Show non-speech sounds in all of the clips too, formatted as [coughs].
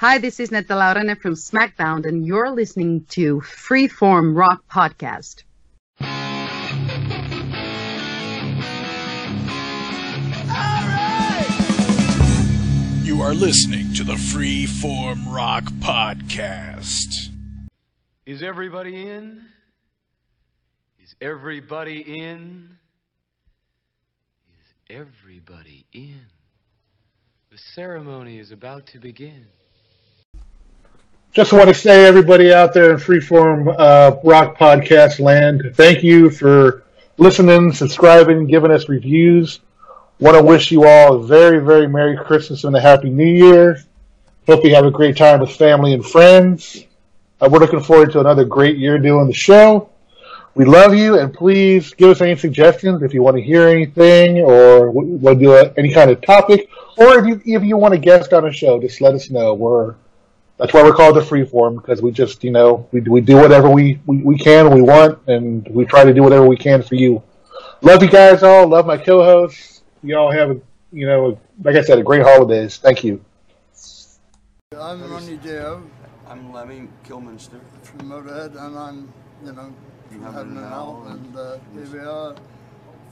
Hi, this is Netta Laurene from SmackDown, and you're listening to Freeform Rock Podcast. You are listening to the Freeform Rock Podcast. Is everybody in? Is everybody in? Is everybody in? The ceremony is about to begin. Just want to say, everybody out there in freeform uh, rock podcast land, thank you for listening, subscribing, giving us reviews. Want to wish you all a very, very Merry Christmas and a Happy New Year. Hope you have a great time with family and friends. Uh, we're looking forward to another great year doing the show. We love you, and please give us any suggestions if you want to hear anything or want to do a, any kind of topic, or if you if you want to guest on a show, just let us know. We're that's why we're called the freeform because we just you know we we do whatever we, we we can we want and we try to do whatever we can for you. Love you guys all. Love my co-hosts. You all have a you know like I said a great holidays. Thank you. I'm Ronnie Dio I'm Lemmy Kilmister. from Motorhead, and I'm, you know, from Heaven Heaven and and Hell, Hell, and uh, here we are,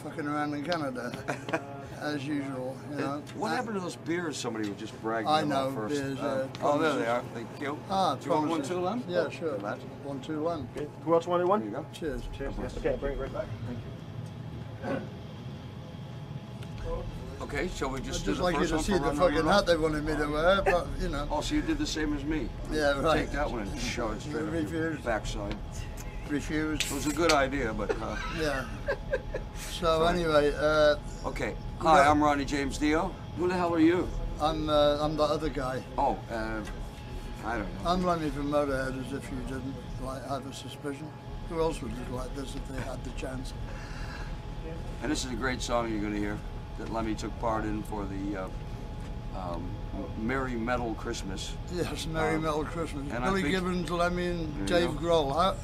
fucking around in Canada, [laughs] as usual, you know. What happened to those beers somebody was just bragging I about know, first? beers, Uh, uh, oh, there they are. Thank you. Ah, Do you want one promises. too, Lem? Yeah, sure. Matt? One, two, one. Who else wanted one? There you go. Cheers. Cheers. Okay, bring it right back. Thank you. Okay, shall we I'd just do just the like you first to one see for the Run, Run, fucking Run? hat they wanted me to wear, but, you know. Oh, so you did the same as me. Yeah, right. Take that one and shove it straight up your backside. Refused. It was a good idea, but uh, Yeah. [laughs] So anyway, uh, okay. Hi, I'm Ronnie James Dio. Who the hell are you? I'm uh, I'm the other guy. Oh, uh, I don't know. I'm Lemmy from Motorhead, as if you didn't like have a suspicion. Who else would look like this if they had the chance? And this is a great song you're going to hear that Lemmy took part in for the uh, um, Merry Metal Christmas. Yes, Merry Um, Metal Christmas. and Billy Gibbons, Lemmy, and Dave. Grohl. How,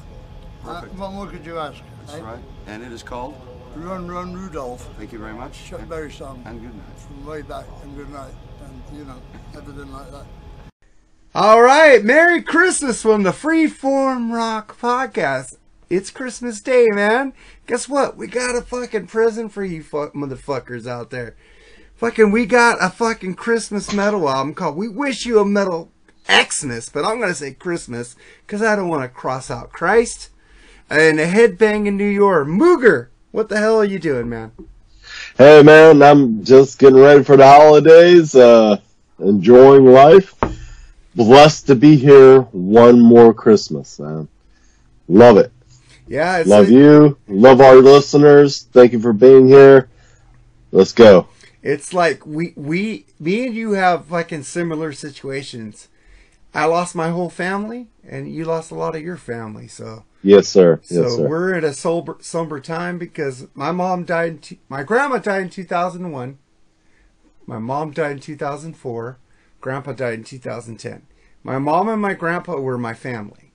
Perfect. what more could you ask? That's eh? right. And it is called, Run, Run, Rudolph. thank you very much. Chuck Berry song And good night. from way back, and good night, and you know, everything like that. All right, Merry Christmas from the Freeform Rock Podcast. It's Christmas Day, man. Guess what? We got a fucking present for you fuck motherfuckers out there. Fucking, we got a fucking Christmas metal album called We Wish You a Metal Xmas, but I'm gonna say Christmas because I don't want to cross out Christ. And a headbang in New York. Mooger, what the hell are you doing, man? Hey man, I'm just getting ready for the holidays, uh, enjoying life. Blessed to be here one more Christmas, man. Love it. Yeah, it's Love a- you. Love our listeners. Thank you for being here. Let's go. It's like we we me and you have fucking similar situations. I lost my whole family, and you lost a lot of your family. So Yes, sir. Yes, so sir. we're at a somber somber time because my mom died. In two, my grandma died in two thousand one. My mom died in two thousand four. Grandpa died in two thousand ten. My mom and my grandpa were my family.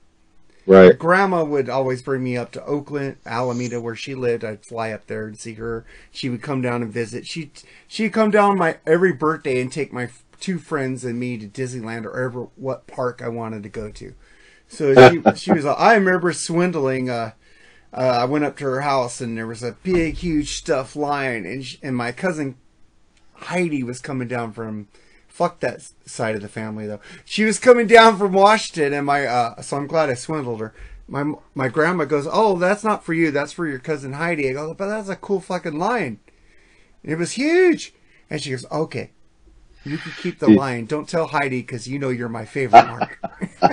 Right. Grandma would always bring me up to Oakland, Alameda, where she lived. I'd fly up there and see her. She would come down and visit. She she'd come down my every birthday and take my two friends and me to Disneyland or ever what park I wanted to go to. So [laughs] she, she was. I remember swindling. Uh, uh, I went up to her house and there was a big, huge stuffed lion, and sh and my cousin Heidi was coming down from fuck that side of the family though. She was coming down from Washington, and my uh, so I'm glad I swindled her. My my grandma goes, "Oh, that's not for you. That's for your cousin Heidi." I go, "But that's a cool fucking lion. It was huge." And she goes, "Okay, you can keep the lion. Don't tell Heidi because you know you're my favorite, Mark."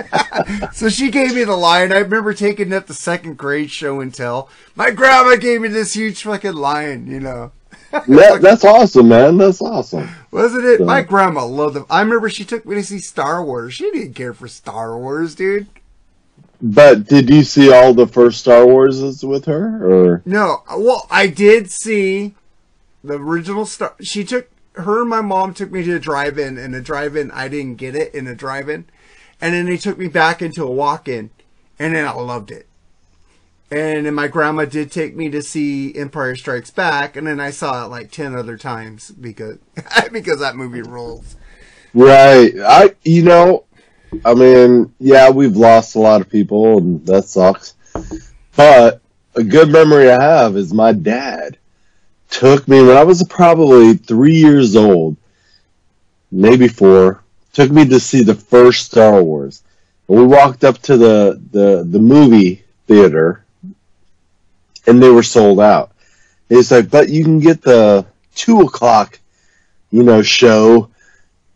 [laughs] so she gave me the lion. I remember taking it the second grade show and tell. My grandma gave me this huge fucking lion. You know. [laughs] That, that's awesome, man. That's awesome. Wasn't it? Yeah. My grandma loved them. I remember she took me to see Star Wars. She didn't care for Star Wars, dude. But did you see all the first Star Warses with her, or No, well, I did see the original Star. She took her and my mom took me to a drive-in, and a drive-in I didn't get it in a drive-in, and then they took me back into a walk-in, and then I loved it. And then my grandma did take me to see Empire Strikes Back, and then I saw it like ten other times because [laughs] because that movie rules. right? I, you know, I mean, yeah, we've lost a lot of people, and that sucks. But a good memory I have is my dad took me when I was probably three years old, maybe four. Took me to see the first Star Wars. And we walked up to the, the, the movie theater, and they were sold out. He's like, but you can get the two o'clock, you know, show.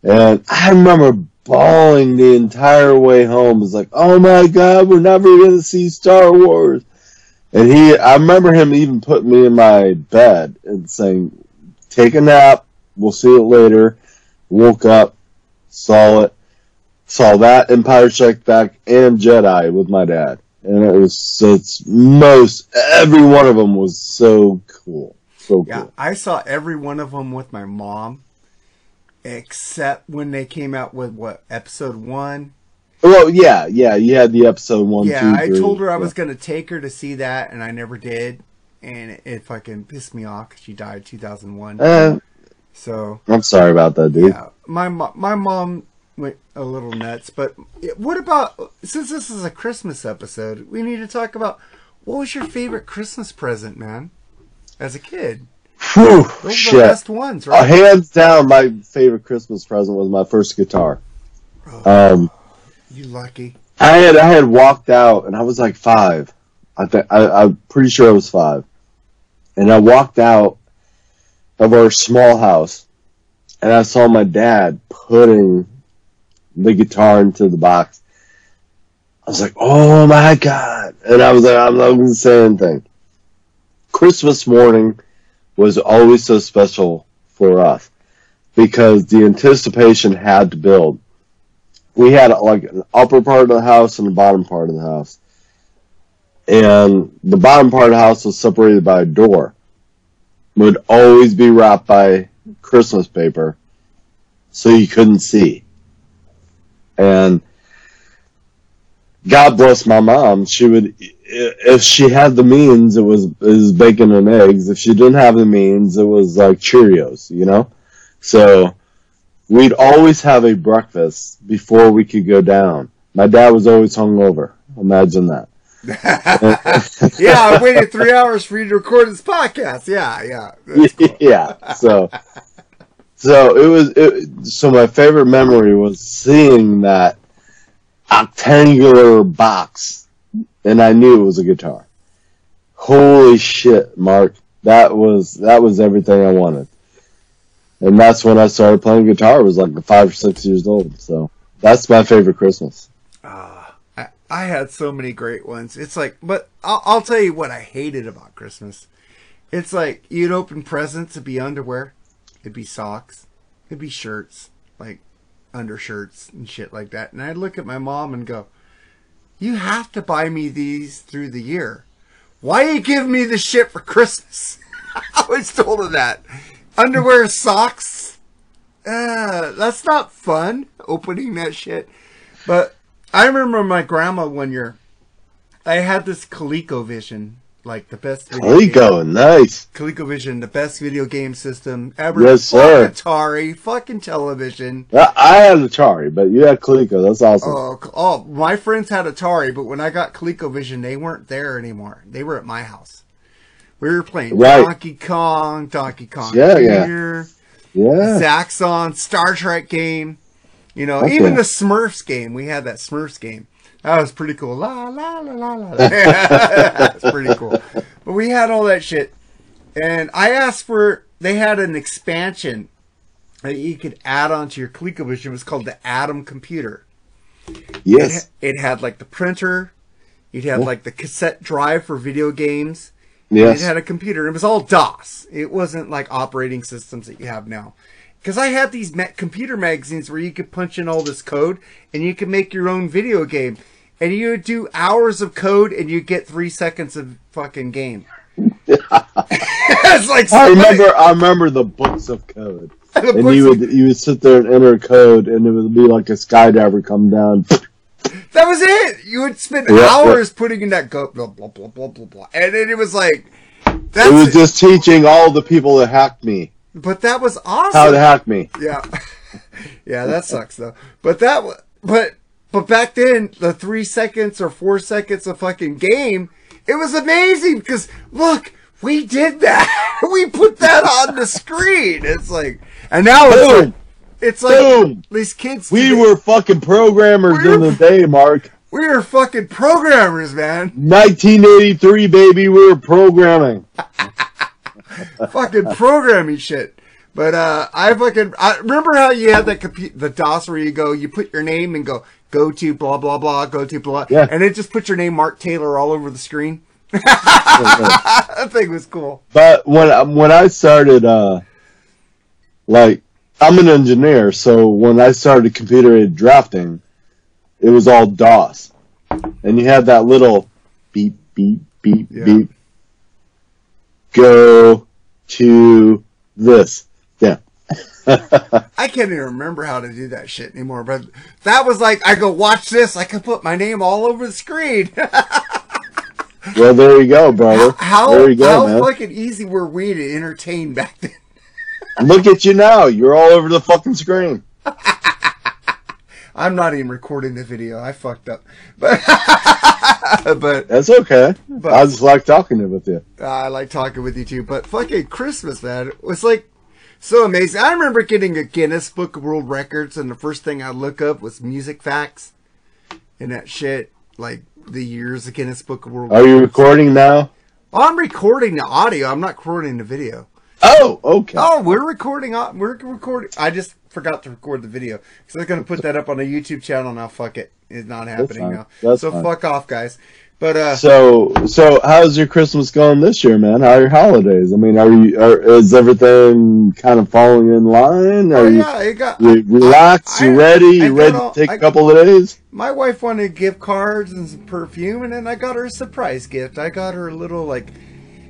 And I remember bawling the entire way home. It's like, oh my god, we're never gonna see Star Wars. And he, I remember him even putting me in my bed and saying, take a nap. We'll see it later. Woke up, saw it, saw that Empire Strikes Back and Jedi with my dad. And it was so, it's most, every one of them was so cool. So cool. Yeah, I saw every one of them with my mom, except when they came out with what episode one. Well, yeah, yeah, you had the episode one, yeah, two, I three. told her I Yeah. was gonna take her to see that, and I never did, and it, it fucking pissed me off she died 2001. Eh, so I'm sorry about that, dude. yeah, my my mom went a little nuts. But what about since this is a Christmas episode, we need to talk about what was your favorite Christmas present, man, as a kid. Whew, Those are the shit. best ones, Uh, right? hands down, my favorite Christmas present was my first guitar. Um, you lucky. I had I had walked out, and I was like five. I think I'm pretty sure I was five, and I walked out of our small house, and I saw my dad putting the guitar into the box. I was like, "Oh my god!" And I was like, "I'm not to say anything." Christmas morning was always so special for us because the anticipation had to build we had like an upper part of the house and a bottom part of the house. And the bottom part of the house was separated by a door. It Would always be wrapped by Christmas paper so you couldn't see. And God bless my mom. She would, if she had the means, it was, it was bacon and eggs. If she didn't have the means, it was like Cheerios, you know? So, we'd always have a breakfast before we could go down. My dad was always hungover. Imagine that. [laughs] yeah, I waited three hours for you to record this podcast. Yeah, yeah. Cool. [laughs] yeah. So, so it was. It, so my favorite memory was seeing that octangular box, and I knew it was a guitar. Holy shit, Mark! That was that was everything I wanted. And that's when I started playing guitar. I was like five or six years old. So that's my favorite Christmas. Ah, I, I had so many great ones. It's like, but I'll, I'll tell you what I hated about Christmas. It's like you'd open presents, it'd be underwear, it'd be socks, it'd be shirts, like undershirts and shit like that. And I'd look at my mom and go, "You have to buy me these through the year. Why you give me the shit for Christmas?" [laughs] I was told her that. Underwear, socks. Uh, that's not fun. Opening that shit. But I remember my grandma one year. I had this ColecoVision, like the best game- Coleco, nice. ColecoVision, the best video game system ever. Yes, Fuck sir. Atari, fucking television. I I had Atari, but you had Coleco. That's awesome. Oh, oh, my friends had Atari, but when I got ColecoVision, they weren't there anymore. They were at my house. We were playing Right. Donkey Kong, Donkey Kong Yeah, yeah. Jr., yeah. Zaxxon, Star Trek game. You know, Okay. even the Smurfs game. We had that Smurfs game. That was pretty cool. La la la la la. [laughs] That's pretty cool. But we had all that shit, and I asked for. They had an expansion that you could add onto your ColecoVision. It was called the Adam Computer. Yes. It, it had like the printer. You'd have Yeah. like the cassette drive for video games. Yes. It had a computer. It was all DOS. It wasn't like operating systems that you have now. Because I had these ma- computer magazines where you could punch in all this code and you could make your own video game. And you would do hours of code and you get three seconds of fucking game. [laughs] it's like I remember. I remember the books of code, [laughs] and you would you would sit there and enter code, and it would be like a skydiver come down. [laughs] That was it. You would spend Yeah, hours putting in that go blah blah blah blah blah blah, and then it was like, that's it was it. just teaching all the people that hacked me But that was awesome. how to hack me. Yeah, [laughs] yeah, that sucks though. But that, wa- but But back then, the three seconds or four seconds of fucking game, it was amazing because look, we did that. [laughs] we put that on the screen. It's like, and now it's like. It's like Boom. these kids. We today- were fucking programmers We in the day, Mark. we were fucking programmers, man. 1983, baby. We were programming. [laughs] fucking programming shit. But uh, I fucking I remember how you had that compu- the DOS where you go, you put your name and go go to blah blah blah, go to blah, Yeah. and it just put your name Mark Taylor all over the screen. [laughs] [laughs] that thing was cool. But when when I started, uh, like I'm an engineer, so when I started computer aided drafting, it was all DOS, and you had that little beep beep beep Yeah. beep. Go to this. Yeah. [laughs] I can't even remember how to do that shit anymore. But that was like I go watch this. I could put my name all over the screen. [laughs] well, there you go, brother. how there you go, how man. fucking easy were we to entertain back then? Look at you now. You're all over the fucking screen. [laughs] I'm not even recording the video. I fucked up. [laughs] But [laughs] but That's okay. But- I just like talking with you. I like talking with you too. But fucking Christmas, man, it was like so amazing. I remember getting a Guinness Book of World Records, and the first thing I look up was music facts and that shit. Like the years of Guinness Book of World. Are you recording now? I'm recording the audio. I'm not recording the video. Oh, okay. Oh, we're recording. au- We're recording. I just forgot to record the video because I was gonna put that up on a YouTube channel. Now, fuck it, it's not happening now. That's so fine. fuck off, guys. But uh, So, so how's your Christmas going this year, man? How are your holidays? I mean, are you, are, is everything kind of falling in line? Are oh you, yeah, I got. you I- relaxed? I- you ready? You ready all- to take I- a couple of days? My wife wanted gift cards and some perfume, and then I got her a surprise gift. I got her a little like,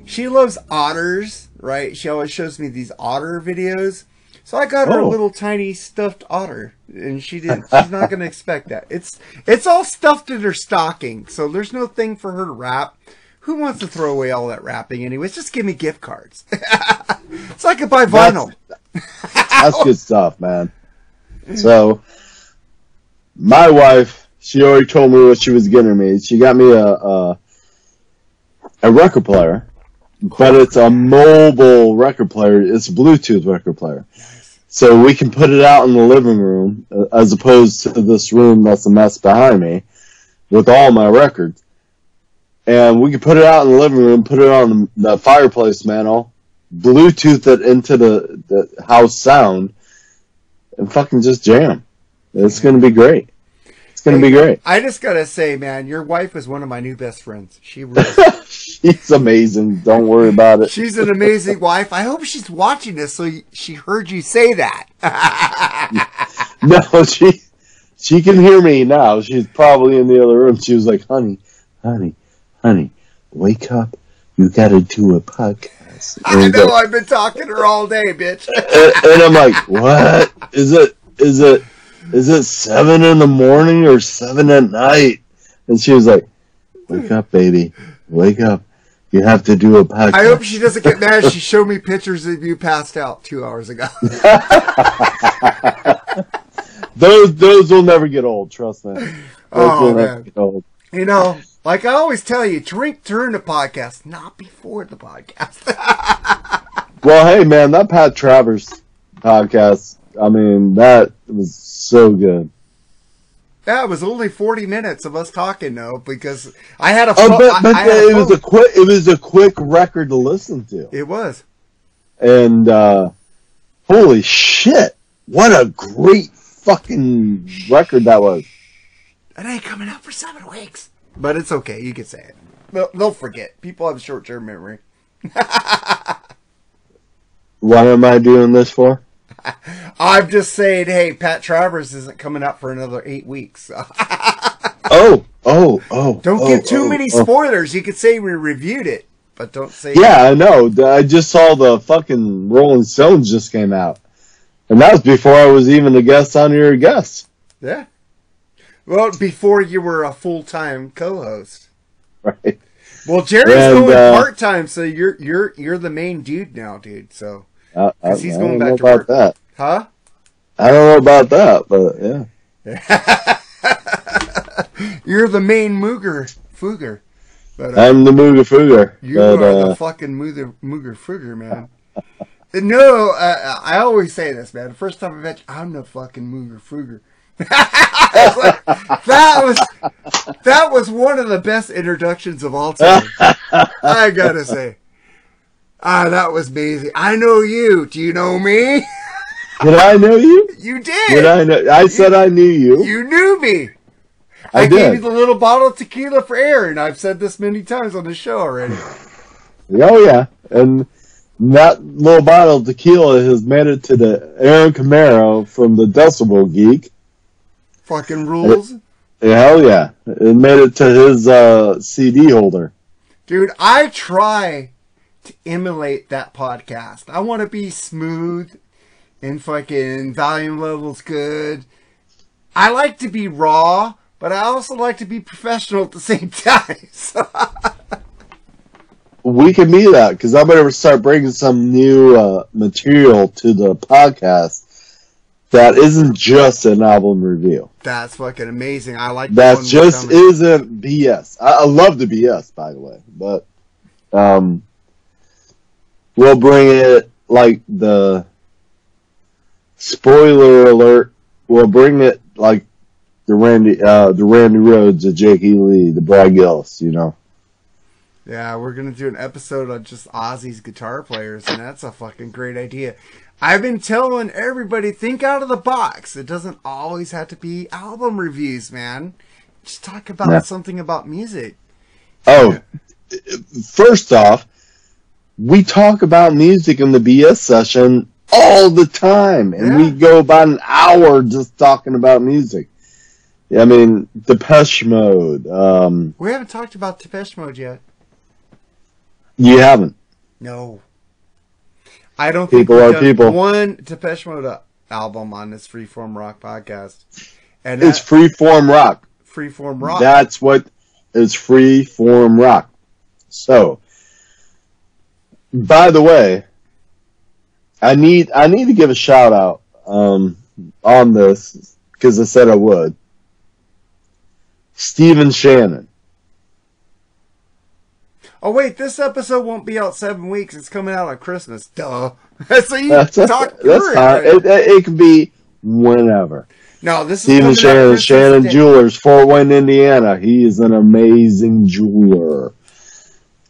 she loves otters, right? She always shows me these otter videos. So I got her a Oh. little tiny stuffed otter, and she didn't. [laughs] She's not going to expect that. It's it's all stuffed in her stocking, so there's no thing for her to wrap. Who wants to throw away all that wrapping, anyways? Just give me gift cards, [laughs] so I could buy vinyl. That's good [laughs] stuff, man. So, my wife, she already told me what she was getting me. She got me a a, a record player, but it's a mobile record player. It's a Bluetooth record player, so we can put it out in the living room uh, as opposed to this room that's a mess behind me with all my records. And we can put it out in the living room, put it on the fireplace mantle, Bluetooth it into the, the house sound, and fucking just jam. It's gonna be great. It's gonna be great. I just gotta say, man, your wife is one of my new best friends. She really [laughs] She's amazing. Don't worry about it. She's an amazing wife. I hope she's watching this so she heard you say that. [laughs] [laughs] No, she she can hear me now. She's probably in the other room. She was like, "Honey, honey, honey, wake up! You got to do a podcast." [laughs] I know uh, I've been talking to her all day, bitch. and, and I'm like, "What is it? Is it is it seven in the morning or seven at night?" And she was like, "Wake up, baby, wake up! You have to do a podcast." I hope she doesn't get mad. She showed me pictures of you passed out two hours ago. [laughs] those those will never get old. Trust me. Those Oh, will never man. get old. You know, like I always tell you, drink during the podcast, not before the podcast. [laughs] Well, hey man, that Pat Travers podcast. I mean, that was so good. That was only 40 minutes of us talking, though, because I had a Oh, pho- but, I- I it was a quick. It was a quick record to listen to, It was. and uh, holy shit, what a great fucking record that was. It ain't coming out for seven weeks. But it's okay. You can say it. They'll, they'll forget. People have short term memory. [laughs] What am I doing this for? [laughs] I'm just saying, hey, Pat Travers isn't coming out for another eight weeks. [laughs] Oh, oh, oh! don't oh, give too oh, many oh. spoilers. You could say we reviewed it, but don't say. Yeah, I know. I just saw the fucking Rolling Stones just came out, and that was before I was even a guest on your guest. Yeah. Well, before you were a full time co host. Right. Well, Jerry's And, going uh, part time, so you're you're you're the main dude now, dude. So, I, I, 'Cause he's I going back to work. that. huh? I don't know about that, but yeah. [laughs] You're the main Mooger Fooger. But, uh, I'm the mooger Fooger. you but, are uh, the fucking Mooger, Mooger Fooger, man. [laughs] no, uh, I always say this, man. The first time I met you, I'm the fucking Mooger Fooger. [laughs] Like, that was that was one of the best introductions of all time. I gotta say. Ah, that was amazing. I know you. Do you know me? Did I know you? You did. Did I know? I said I knew you. You knew me. I I, gave you the little bottle of tequila for Aaron. I've said this many times on the show already. [laughs] Oh yeah, and that little bottle of tequila has made it to the Aaron Camaro from the Decibel Geek. Fucking rules. Hell yeah, it made it to his uh, CD holder. Dude, I try to emulate that podcast. I want to be smooth and fucking volume levels good. I like to be raw, but I also like to be professional at the [laughs] same time. So, We can be that because I'm going to start bringing some new uh, material to the podcast that isn't just an album review. that's fucking amazing. I like That just isn't BS. I, I love the BS, by the way, but um, we'll bring it like the spoiler alert. We'll bring it like the Randy, uh, the Randy Rhoads, the Jake E. Lee, the Brad Gillis. You know, Yeah, we're gonna do an episode on just Ozzy's guitar players, and that's a fucking great idea. I've been telling everybody think out of the box. It doesn't always have to be album reviews, man. Just talk about Yeah. something about music. Oh, first off, we talk about music in the BS session all the time, and we go about an hour just talking about music. I mean, Depeche Mode. Um, We haven't talked about Depeche Mode yet. you haven't. No. I don't think People we've are people. one Depeche Mode uh, album on this Freeform Rock podcast. And It's that free form rock. Freeform Rock. That's what is free form rock. So, by the way, I need I need to give a shout out um, on this because I said I would. Stephen Shannon. oh wait, this episode won't be out seven weeks. It's coming out on Christmas. Duh. [laughs] so you That's, that's, talk that's fine. right? It, it, it can be whenever. No, this is Stephen out Shannon, Shannon Day. Jewelers, Fort Wayne, Indiana. He is an amazing jeweler.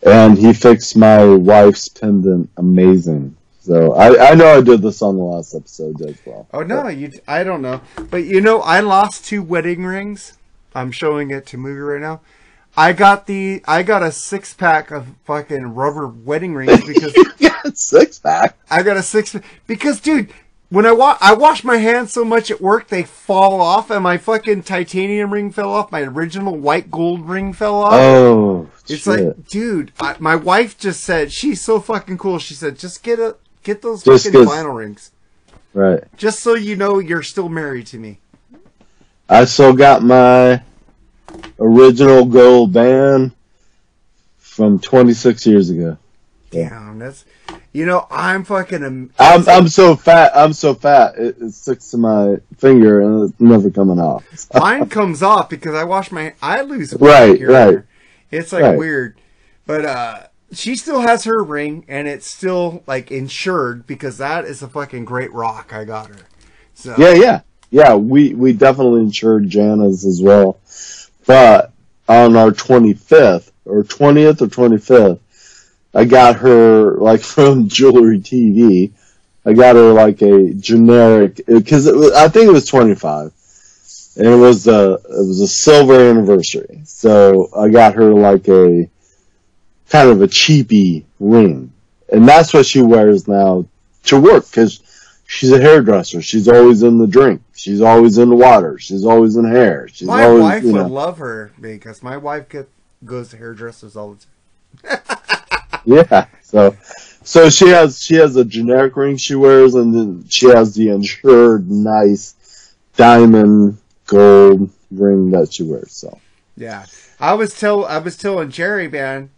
And he fixed my wife's pendant amazing. So I, I know I did this on the last episode as well. Oh no, you. I don't know, but you know, I lost two wedding rings. I'm showing it to Moogie right now. I got the. I got a six pack of fucking rubber wedding rings [laughs] because six pack. I got a six because, dude, when I wa- I wash my hands so much at work they fall off, and my fucking titanium ring fell off. My original white gold ring fell off. Oh, it's shit. like, dude, I, my wife just said she's so fucking cool. She said, just get a get those Just fucking 'cause- vinyl rings, right. just so you know you're still married to me. I still got my original gold band from 26 years ago. Damn, that's you know I'm fucking. Am- I'm I'm so fat. I'm so fat. It, it sticks to my finger and it's never coming off. [laughs] Mine comes off because I wash my. I lose weight Right, here and right. there. It's like Right. weird, but uh, she still has her ring and it's still like insured because that is a fucking great rock I got her. So Yeah, yeah, yeah. We we definitely insured Jana's as well, but on our 25th or 20th or 25th, I got her like [laughs] from Jewelry TV. I got her like a generic uh, because I think it was 25, and it was a it was a silver anniversary. So I got her like a kind of a cheapy ring, and that's what she wears now to work because she's a hairdresser. She's always in the drink. She's always in the water. She's always in hair. She's my always, wife you would love her because my wife get, goes to hairdressers all the time. [laughs] Yeah. So, so she has she has a generic ring she wears, and then she has the insured nice diamond gold ring that she wears. So Yeah, I was tell I was telling Jerry, man,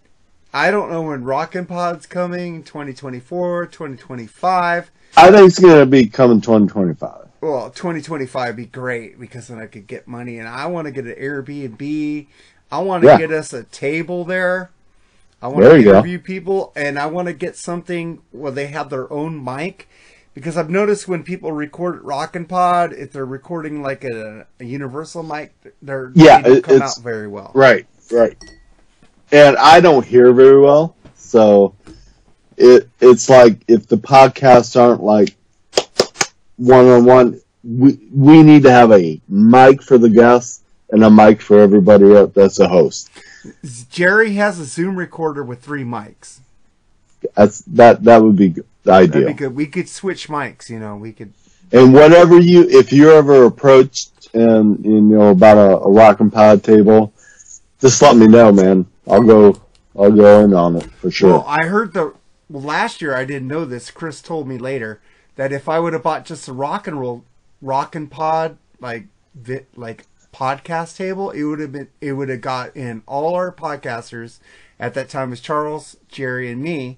I don't know when Rockin' Pod's coming, 2024, 2025. I think it's gonna be coming 2025. well, 2025 would be great because then I could get money and I want to get an Airbnb. I want to Yeah. get us a table there. I want There to you go. interview people and I want to get something where they have their own mic because I've noticed when people record Rockin' Pod, if they're recording like a, a universal mic, they're Yeah, it- come out very well. Right, right. And I don't hear very well, so it it's like if the podcasts aren't like one on one, we we need to have a mic for the guests and a mic for everybody else that's a host. Jerry has a Zoom recorder with three mics. That's that that would be ideal. be good. We could switch mics, you know, we could And whatever you, if you're ever approached and you know about a, a rock and pod table, just let me know, man. I'll go, I'll go in on it for sure. Well, I heard the well, last year. I didn't know this. Chris told me later that if I would have bought just a rock and roll, rock and pod like vi, like podcast table, it would have been it would have got in all our podcasters at that time was Charles, Jerry, and me,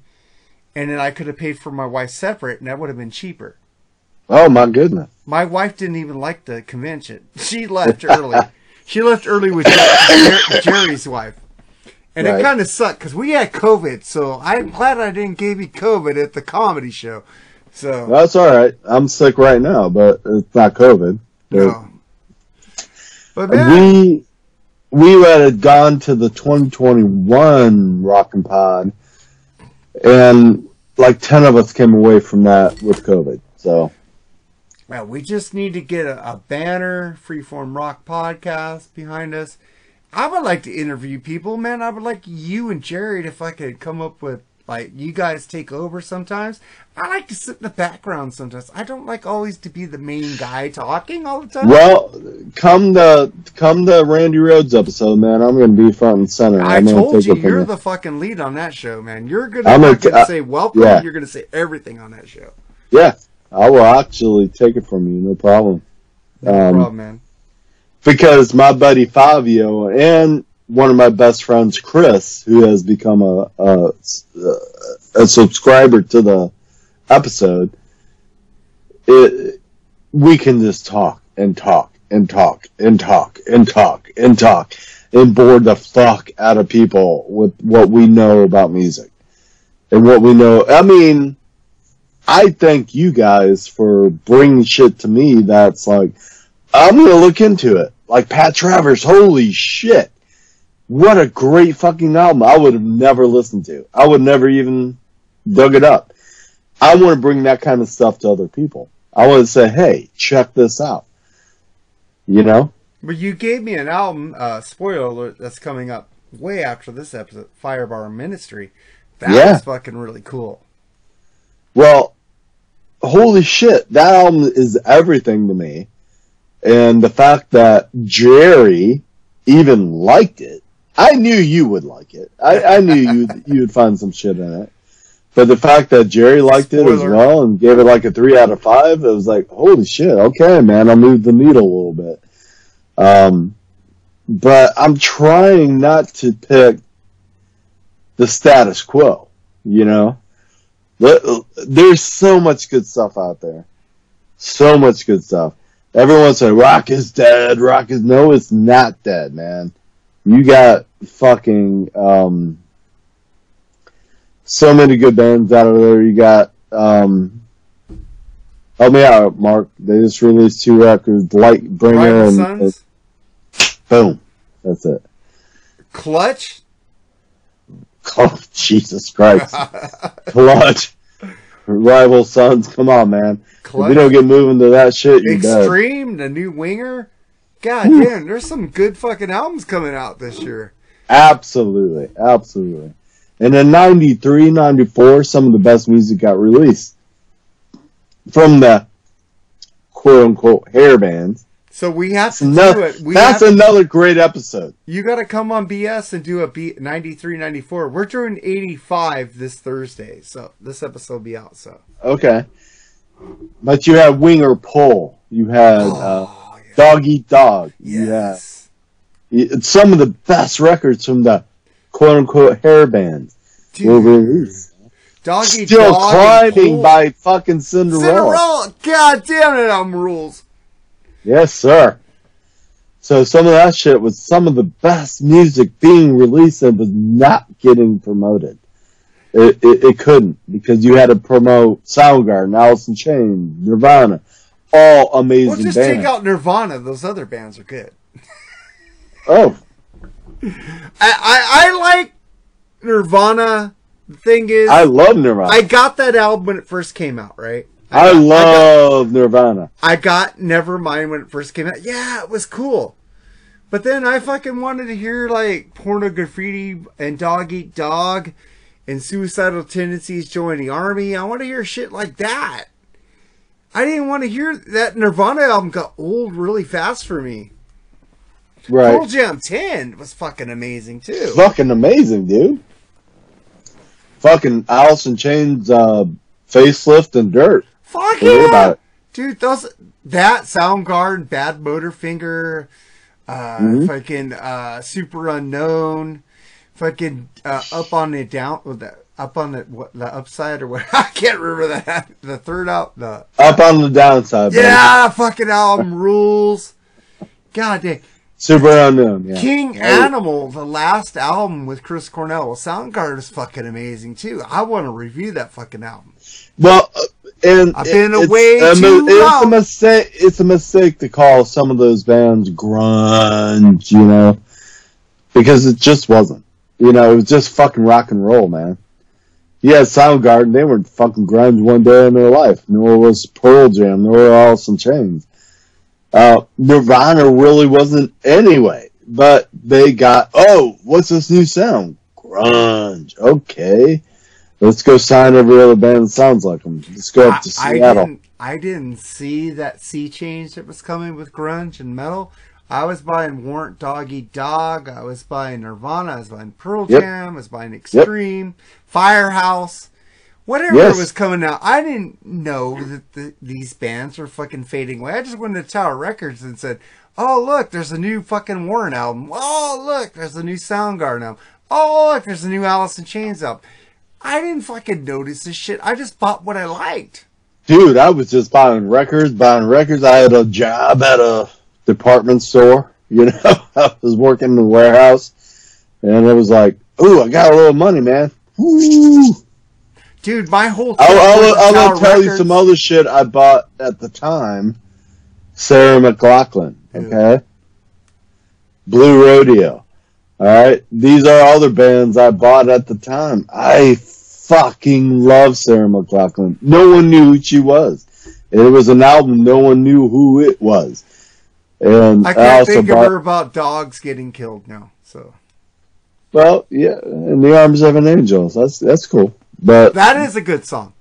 and then I could have paid for my wife separate, and that would have been cheaper. oh my goodness. My wife didn't even like the convention. [laughs] She left early. she left early with Jer- Jerry's wife. And it kind of sucked because we had COVID. So I'm mm. glad I didn't give you COVID at the comedy show. So, That's all right. I'm sick right now, but it's not COVID. no. But man, We we had gone to the 2021 Rock and Pod, and like ten of us came away from that with COVID. So well, we just need to get a, a banner, Freeform Rock podcast behind us. I would like to interview people, man. I would like you and Jared if I could come up with like you guys take over sometimes. I like to sit in the background sometimes. I don't like always to be the main guy talking all the time. well, come to come to Randy Rhoads episode, man. I'm going to be front and center. I I'm told you you're you. the fucking lead on that show, man. You're gonna gonna say welcome. yeah. You're gonna say everything on that show. Yeah, I will actually take it from you, no problem. No Um, problem, man. Because my buddy Fabio and one of my best friends, Chris, who has become a a, a subscriber to the episode, it, we can just talk and talk and talk and talk and talk and talk and bore the fuck out of people with what we know about music and what we know. I mean, I thank you guys for bringing shit to me that's like, I'm gonna look into it. Like Pat Travers, holy shit. What a great fucking album. I would have never listened to. I would never even dug it up. I want to bring that kind of stuff to other people. I want to say, hey, check this out. You know? But you gave me an album, uh, spoiler alert, that's coming up way after this episode, Firebar Ministry. That Yeah. was fucking really cool. Well, holy shit, that album is everything to me. And the fact that Jerry even liked it, I knew you would like it. I, I knew you [laughs] you would find some shit in it. But the fact that Jerry liked it as well and gave it like a three out of five, it was like, holy shit, okay, man, I'll move the needle a little bit. Um, but I'm trying not to pick the status quo, you know? There's so much good stuff out there. So much good stuff. Everyone say rock is dead. Rock is no, it's not dead, man. You got fucking um, so many good bands out of there. You got um, help me out, Mark. They just released two records, Lightbringer and, Sons, and boom, that's it. Clutch. [laughs] Oh Jesus Christ, Clutch, Rival Sons. Come on, man. If we don't get moving to that shit, dead. Extreme, the new winger. God damn, there's some good fucking albums coming out this year. Absolutely, absolutely. And in 93, 94, some of the best music got released from the quote unquote hair bands. So we have to No, do it. We that's have, another great episode. you got to come on BS and do a B 93, 94. We're doing 85 this Thursday, so this episode will be out. So Okay. But you had Winger Pull. You had uh, Oh, yeah. Dog Eat Dog. Yes, it's some of the best records from the quote unquote hair bands were dude, released. Doggy Still Dog climbing by fucking Cinderella. Cinderella. God damn it, I'm rules. Yes, sir. So some of that shit was some of the best music being released and was not getting promoted. It, it, it couldn't because you had to promote Soundgarden, Alice in Chains, Nirvana, all amazing Well, just bands. take out Nirvana. Those other bands are good. [laughs] oh, I, I, I like Nirvana. The thing is, I love Nirvana. I got that album when it first came out, right? I, got- love Nirvana. I got Nevermind when it first came out. Yeah, it was cool. But then I fucking wanted to hear like Pornograffitti and Dog Eat Dog and Suicidal Tendencies Join the Army. I want to hear shit like that. I didn't want to hear that Nirvana album got old really fast for me. Right. Pearl Jam 10 was fucking amazing too. Fucking amazing, dude. Fucking Alice in Chains, uh, facelift and dirt. Fuck yeah! Dude, those that Soundgarden, Badmotorfinger, uh, Mhm. fucking uh, Superunknown, fucking uh, up on the down, with the up on the what the upside or what? [laughs] I can't remember that. The third out, the Up on the downside, baby. yeah, fucking album rules. God damn. Superunknown, yeah. King Oh, Animal, the last album with Chris Cornell. Well, Soundgarden is fucking amazing too. I want to review that fucking album. Well, uh, and I've been it's away a, too It's a long. mistake. It's a mistake to call some of those bands grunge, you know, because it just wasn't. You know, it was just fucking rock and roll, man. Yeah, Soundgarden, they weren't fucking grunge one day in their life. Nor was Pearl Jam, nor Alice in Chains. Uh, Nirvana really wasn't anyway, but they got, oh, what's this new sound? Grunge. Okay. Let's go sign every other band that sounds like them. Let's go up to I, I Seattle. didn't. I didn't see that sea change that was coming with grunge and metal. I was buying Warrant Doggy Dog. I was buying Nirvana. I was buying Pearl Yep. Jam. I was buying Extreme, Firehouse, whatever Yes. was coming out. I didn't know that the, these bands were fucking fading away. I just went to Tower Records and said, "Oh look, there's a new fucking Warrant album. Oh look, there's a new Soundgarden album. Oh look, there's a new Alice in Chains album." I didn't fucking notice this shit. I just bought what I liked. Dude, I was just buying records, buying records. I had a job at a department store. You know, [laughs] I was working in the warehouse, and it was like, "Ooh, I got a little money, man." Ooh. Dude, my whole I'll, I'll, I'll Tower tell you some other shit I bought at the time. Sarah McLachlan, okay? Blue Rodeo. Alright? These are other bands I bought at the time. I fucking love Sarah McLachlan. No one knew who she was. It was an album, no one knew who it was. And I I, can't also think bought, of her about dogs getting killed now. So well, yeah, In the Arms of an Angel. That's, that's cool. But that is a good song.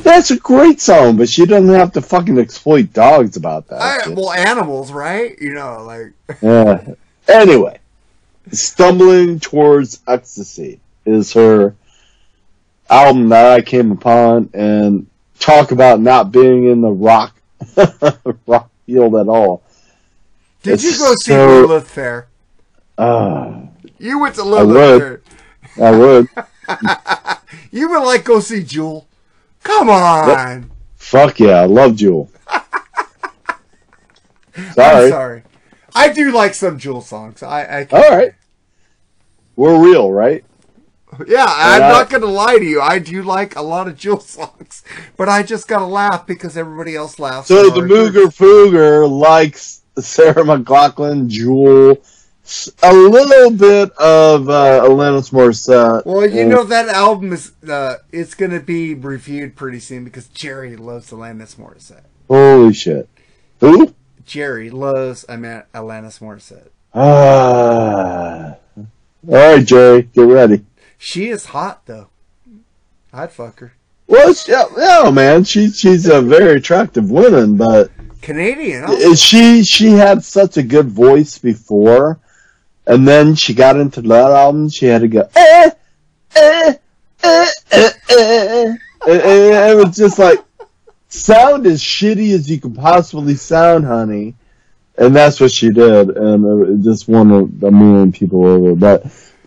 That's a great song, but she doesn't have to fucking exploit dogs about that. I, well, animals, right? You know, like Yeah. Anyway, Stumbling Towards Ecstasy is her album that I came upon, and talk about not being in the rock [laughs] rock field at all. Did It's you go see so- Lilith Fair? Uh, You went to I would. Fair. I would. [laughs] You would like go see Jewel? Come on. Fuck yeah, I love Jewel. [laughs] I'm Sorry. I do like some Jewel songs. I, I All right. We're real, right? Yeah, I'm I- not going to lie to you. I do like a lot of Jewel [laughs] songs, but I just got to laugh because everybody else laughs. So the. Mooger Fooger likes Sarah McLachlan, Jewel, a little bit of uh, Alanis Morissette. Well, you and- know that album is uh, it's going to be reviewed pretty soon because Jerry loves Alanis Morissette. Holy shit. Who? Jerry loves Alanis Morissette. Ah. All right, Jerry, get ready. She is hot though. I'd fuck her. Well, yeah, yeah, man, she, she's a very attractive woman, but Canadian. also. she she had such a good voice before, and then she got into that album. She had to go, eh, eh, eh, eh, eh. And it was just like sound as shitty as you can possibly sound, honey. And that's what she did, and it just won a, million people over. But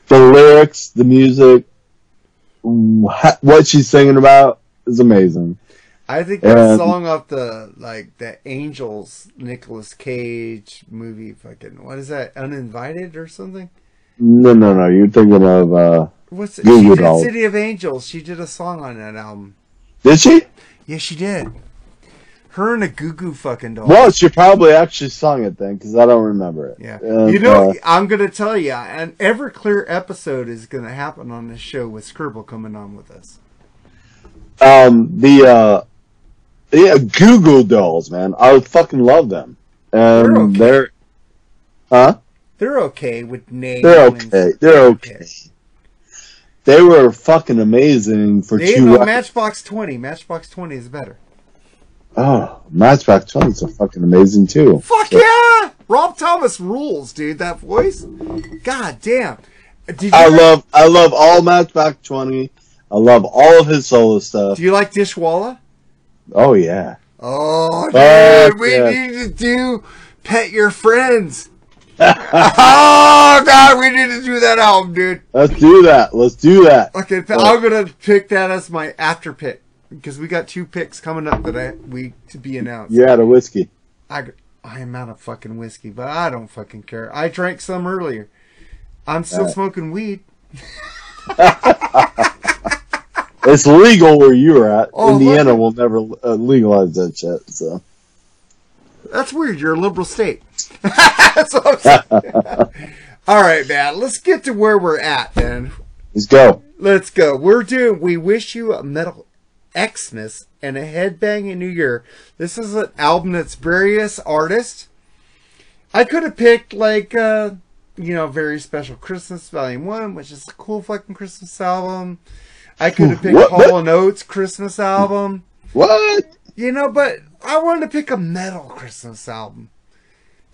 the lyrics, the music, wha- what she's singing about is amazing. I think that And- song off the like the Angels Nicolas Cage movie fucking what is that? Uninvited or something? No, no, no. You're thinking of uh, What's it? She did City of Angels. She did a song on that album. Did she? Yeah, she did. Her and a Goo Goo fucking doll. Well, she probably actually sung it then, because I don't remember it. Yeah. And, you know, uh, I'm going to tell you, an Everclear episode is going to happen on this show with Scribble coming on with us. um, the uh, yeah, Goo Goo Dolls, man. I fucking love them, and They're okay. they're, huh? They're okay with names. They're okay. They're okay. They were fucking amazing for They two. no, records. Matchbox 20. Matchbox 20 is better. Oh, Matchbox Twenties are fucking amazing too. Fuck yeah! Rob Thomas rules, dude. That voice. God damn. Did you I ever- love, I love all Matchbox Twenty. I love all of his solo stuff. Do you like Dishwalla? Oh yeah. Oh, dude, Fuck we yeah. need to do Pet Your Friends. Oh God, we need to do that album, dude. Let's do that. Let's do that. Okay, I'm gonna pick that as my after pick because we got two picks coming up that I we to be announced. You're out of whiskey. I I am out of fucking whiskey, but I don't fucking care. I drank some earlier. I'm still Alright. smoking weed. [laughs] It's legal where you're at. Oh, Indiana look. will never uh, legalize that shit. So That's weird. You're a liberal state. [laughs] That's what I'm saying. All right, man. Let's get to where we're at, then. let's go. Let's go. We're doing. We wish you a metal Xmas and a headbanging New Year. This is an album that's various artists. I could have picked like uh, you know, very special Christmas Volume One, which is a cool fucking Christmas album. I could have picked What? Hall and Oates Christmas album. What? You know, but I wanted to pick a metal Christmas album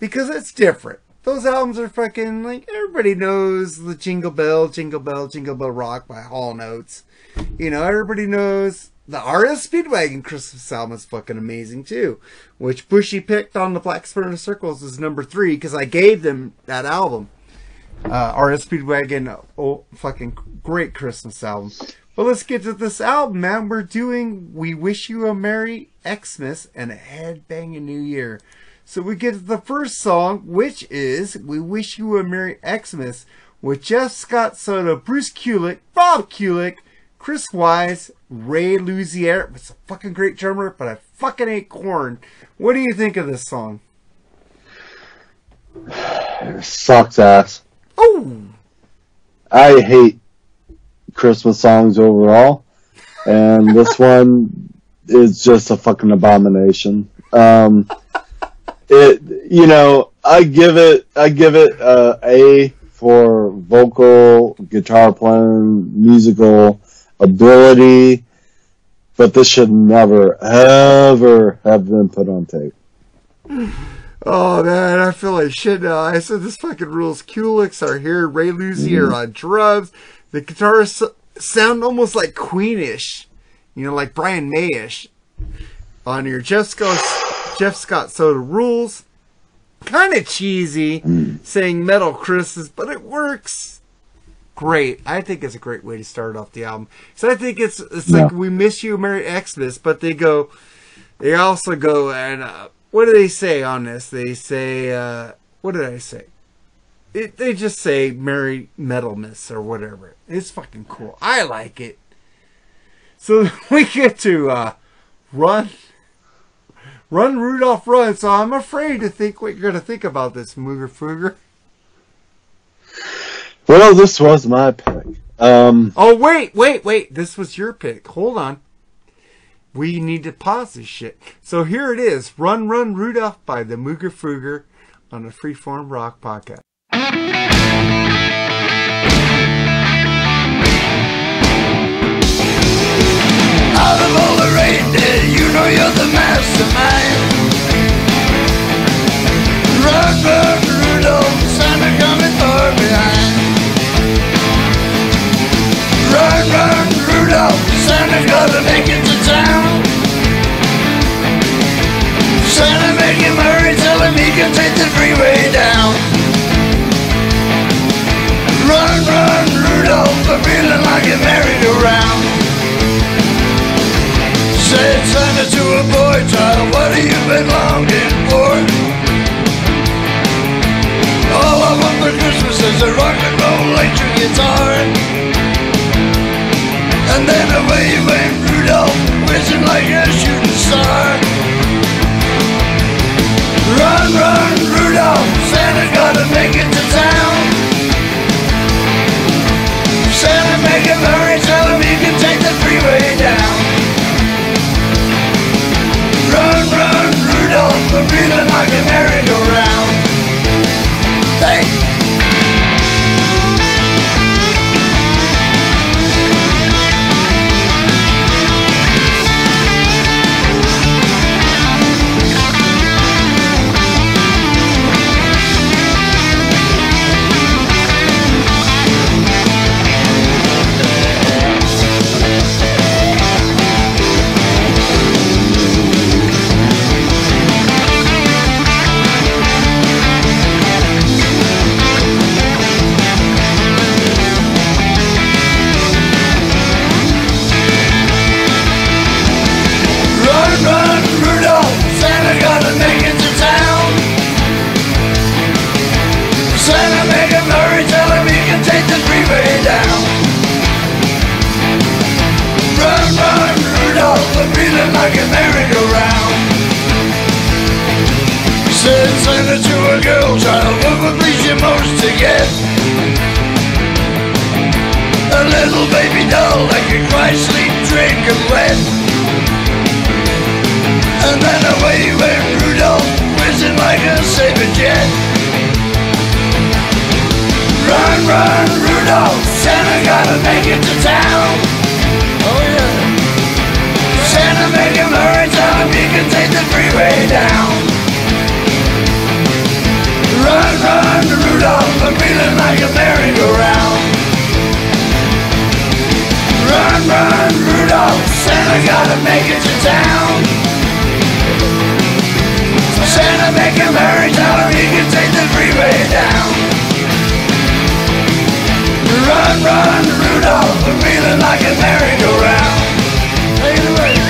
because it's different. Those albums are fucking like everybody knows the Jingle Bell, Jingle Bell, Jingle Bell Rock by Hall Notes. You know, everybody knows the REO Speedwagon Christmas album is fucking amazing too, which Bushy picked on the Black Spurner Circles is number three because I gave them that album. Uh, REO Speedwagon, oh, fucking great Christmas album. But let's get to this album, man. We're doing We Wish You a Merry Xmas and a Headbanging New Year. So we get to the first song, which is We Wish You a Merry Xmas with Jeff Scott Soto, Bruce Kulick, Bob Kulick, Chris Wyse, Ray Luzier. It's a fucking great drummer, but I fucking hate Korn. What do you think of this song? [sighs] Sucks ass. Oh, I hate Christmas songs overall, and this [laughs] one is just a fucking abomination. Um, it, you know, I give it, I give it uh, a for vocal, guitar playing, musical ability, but this should never, ever have been put on tape. Oh man, I feel like shit now. I said this fucking rules. Kulicks are here. Ray Luzier on drums. The guitarists sound almost like Queenish, you know, like Brian Mayish. On your Jeff Scott, Jeff Scott Soto rules. Kind of cheesy, saying metal Christmas, but it works. Great. I think it's a great way to start off the album. So I think it's it's like we miss you, Merry Xmas, but they go. They also go and uh, what do they say on this? They say uh, what did I say? It, they just say Merry Metalmas or whatever. It's fucking cool. I like it. So [laughs] we get to uh, run, run Rudolph run. So I'm afraid to think what you're gonna think about this Mooger Fooger. Well, this was my pick. Um, Oh wait, wait, wait! This was your pick. Hold on. We need to pause this shit. So here it is: "Run, Run, Rudolph" by the Mooger Fooger on the Freeform Rock Podcast. Out of all the reindeer, you know you're the mastermind. Run, Rudolph, Santa coming far behind. Guitar. And then away you went Rudolph, whizzing like a shooting star. Run, run, Rudolph, Santa gotta make it to town. Santa, make him hurry, tell him he can take the freeway down. Run, run, Rudolph, I'm feeling like a can cry, sleep, drink, and wet. And then away went Rudolph, whizzing like a saber jet. Run, run, Rudolph, Santa gotta make it to town. Oh yeah. Santa make him hurry, tell him he can take the freeway down. Run, run, Rudolph, I'm feeling like a merry-go-round. Run, Rudolph, Santa gotta make it to town. Santa make him hurry, tell him he can take the freeway down. Run, run, Rudolph, I'm feeling like a merry-go-round. Take it away.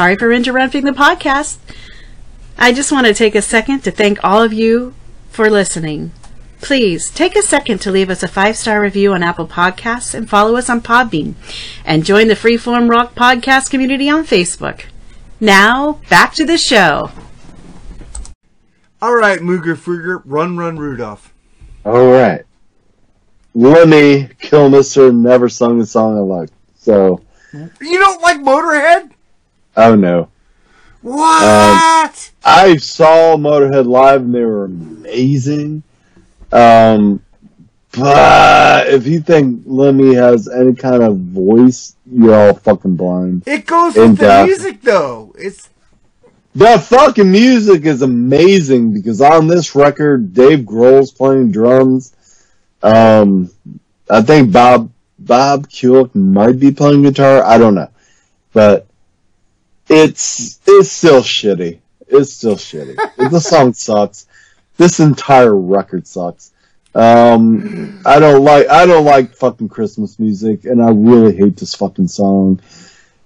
Sorry for interrupting the podcast. I just want to take a second to thank all of you for listening. Please take a second to leave us a five star review on Apple Podcasts and follow us on Podbean. And join the Freeform Rock Podcast community on Facebook. Now, back to the show. All right, Mooger Fooger, run, run, Rudolph. All right. Lemmy Kilmister never sung a song I liked. So, You don't like Motorhead? Oh no. What? Um, I saw Motorhead live and they were amazing. Um, but if you think Lemmy has any kind of voice, you're all fucking blind. it goes And with the music, though. It's The fucking music is amazing because on this record, Dave Grohl's playing drums. Um, I think Bob Bob Kulick might be playing guitar. I don't know, but it's it's still shitty. It's still shitty. [laughs] the song sucks. This entire record sucks. Um, I don't like I don't like fucking Christmas music, and I really hate this fucking song.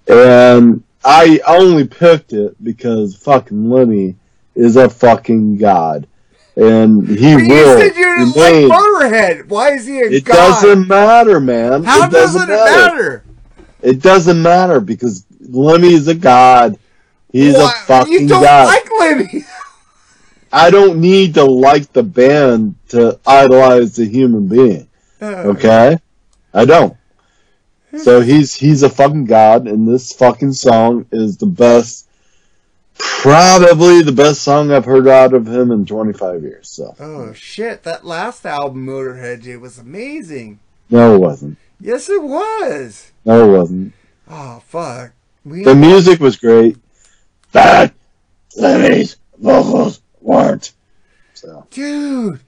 And I only picked it because fucking Lemmy is a fucking god, and he But you will. said you didn't like. Motorhead. Why is he a It god? It doesn't matter, man. How it doesn't it matter? It doesn't matter because Lemmy is a god He's What? a fucking You don't god. like Lemmy? [laughs] I don't need to like the band to idolize the human being. Uh. Okay? I don't. So hmm. he's he's a fucking god, and this fucking song is the best, probably the best song I've heard out of him in 25 years. So Oh shit! That last album Motorhead did was amazing. no, it wasn't. Yes, it was. No, it wasn't. Oh fuck! We The music was great. But Lemmy's vocals weren't. So dude.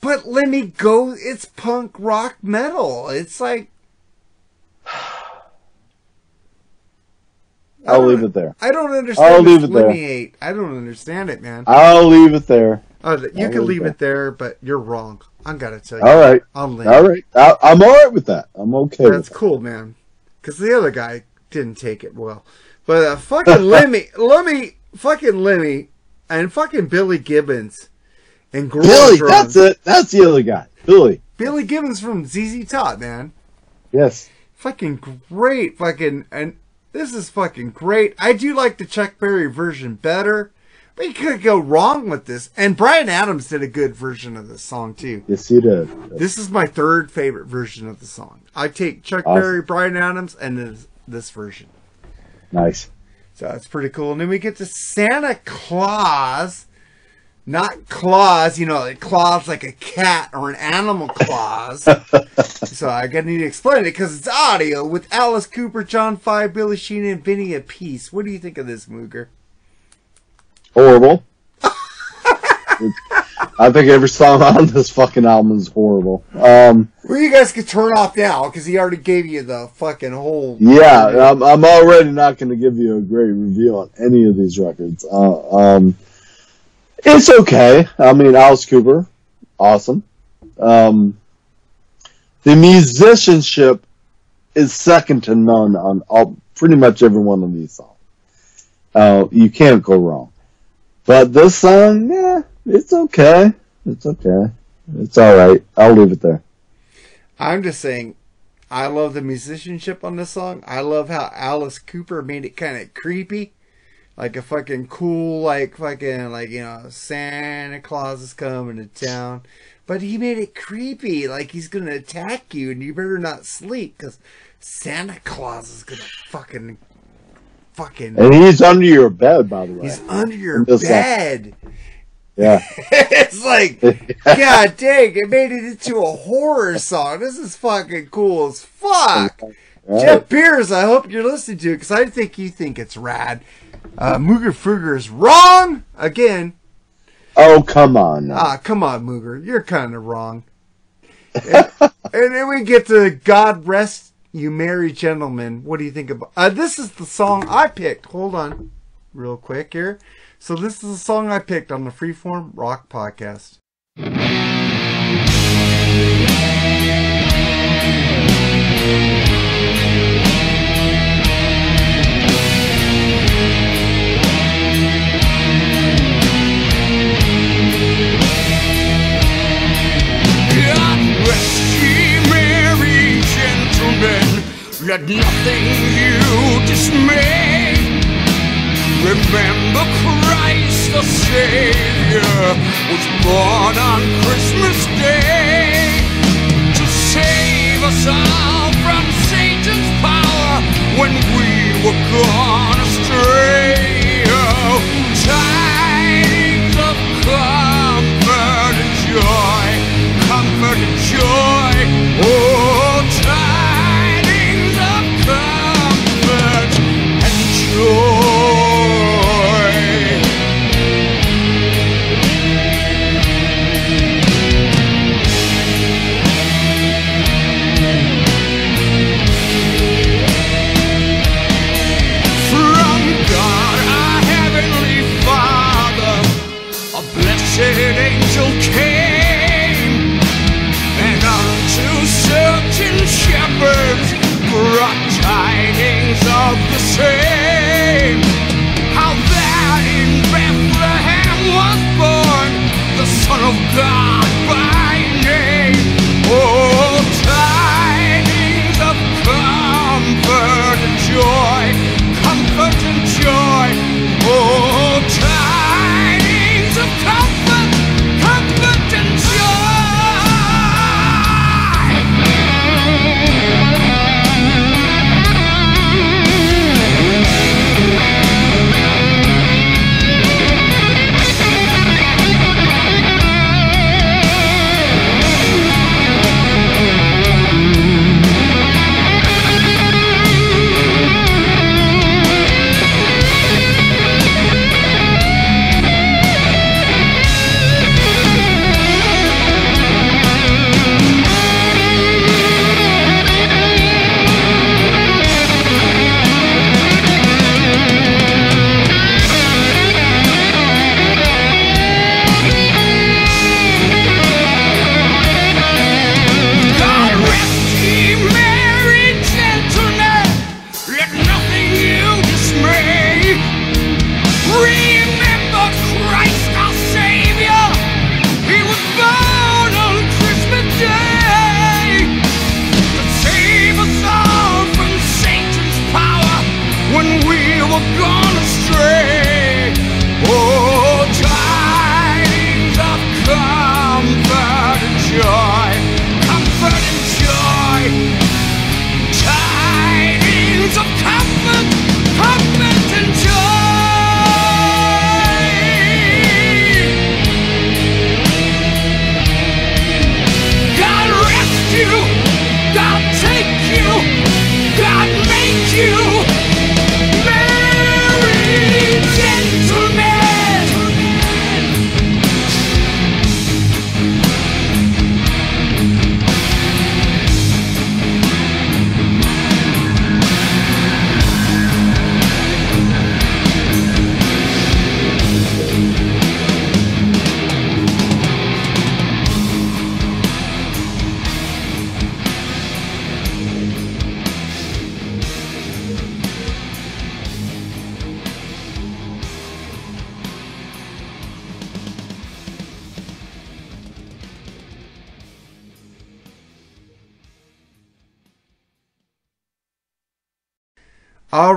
But let me go. It's punk rock metal. It's like [sighs] I'll leave it there. I don't understand. I'll leave it there. Lemmy. I don't understand it, man. I'll leave it there. Oh, you I'll can leave leave it it there, but you're wrong. I'm gonna tell you. All right. I'll leave. All right. I, I'm all right with that. I'm okay That's with cool, man. Because the other guy didn't take it well. But uh, fucking [laughs] Lemmy, Lemmy, fucking Lemmy, and fucking Billy Gibbons and. Gorilla Billy, that's it. That's the other guy. Billy. Billy Gibbons from ZZ Top, man. Yes. Fucking great, fucking, and this is fucking great. I do like the Chuck Berry version better, but you could go wrong with this. And Bryan Adams did a good version of this song too. Yes, he did. This is my third favorite version of the song. I take Chuck Awesome. Berry, Bryan Adams, and this, version. Nice. So that's pretty cool. And then we get to Santa Claus. Not claws, you know, like claws like a cat or an animal claws. [laughs] so I gotta need to explain it because it's audio with Alice Cooper, John Five, Billy Sheehan, and Vinny Appice. What do you think of this, Mooger? Horrible. [laughs] I think every song [laughs] on this fucking album is horrible. Um, Well, you guys can turn off now because he already gave you the fucking whole. yeah, I'm, I'm already not going to give you a great review on any of these records. Uh, um, it's okay. I mean, Alice Cooper, awesome. Um, the musicianship is second to none on all, pretty much every one of these songs. Uh, you can't go wrong. But this song, yeah, it's okay. It's okay. It's all right. I'll leave it there. I'm just saying, I love the musicianship on this song. I love how Alice Cooper made it kind of creepy. Like a fucking cool, like fucking, like, you know, Santa Claus is coming to town. But he made it creepy, like he's gonna attack you and you better not sleep because Santa Claus is gonna fucking, fucking. And he's under your bed, by the way. He's under your In this song. bed. Yeah. [laughs] it's like, [laughs] god dang, it made it into a horror song. This is fucking cool as fuck. Right. Jeff Beers, I hope you're listening to it because I think you think it's rad. Uh, Mooger Fooger is wrong again. Oh, come on. now. Ah, come on, Mooger, you're kind of wrong. And, [laughs] and then we get to God Rest You Merry Gentlemen. What do you think about? Uh, this is the song I picked. Hold on, real quick here. So this is a song I picked on the Freeform Rock Podcast.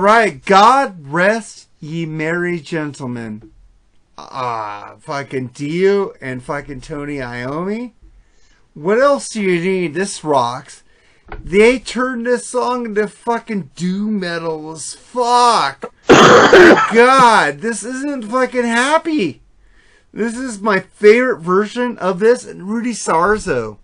Right, God rest ye merry gentlemen. Ah, fucking Dio and fucking Tony Iommi. What else do you need? This rocks. They turned this song into fucking doom metal as fuck. [coughs] God, this isn't fucking happy. This is my favorite version of this and Rudy Sarzo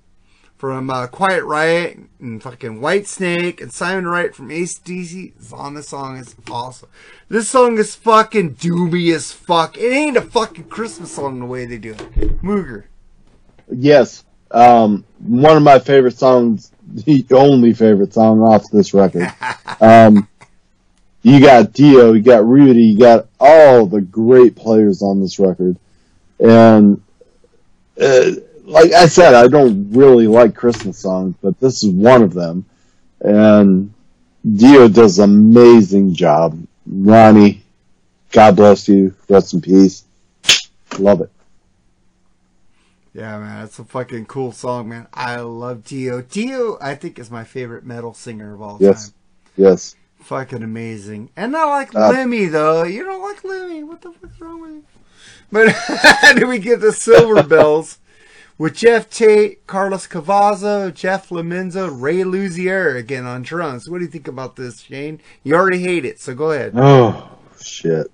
from uh, Quiet Riot and fucking Whitesnake and Simon Wright from AC/DC is on this song. It's awesome. This song is fucking doomy as fuck. It ain't a fucking Christmas song the way they do it. Mooger. Yes. Um, one of my favorite songs, [laughs] the only favorite song off this record. [laughs] um, you got Dio, you got Rudy, you got all the great players on this record. And, uh, like I said, I don't really like Christmas songs, but this is one of them. And Dio does an amazing job. Ronnie, God bless you. Rest in peace. Love it. Yeah, man, it's a fucking cool song, man. I love Dio. Dio, I think, is my favorite metal singer of all Yes. time. Yes. Fucking amazing. And I like Uh, Lemmy, though. You don't like Lemmy. What the fuck's wrong with you? But [laughs] how do we get the Silver [laughs] Bells? With Geoff Tate, Carlos Cavazo, Jeff Lomenzo, Ray Luzier again on drums. What do you think about this, Shane? You already hate it, so go ahead. Oh, shit.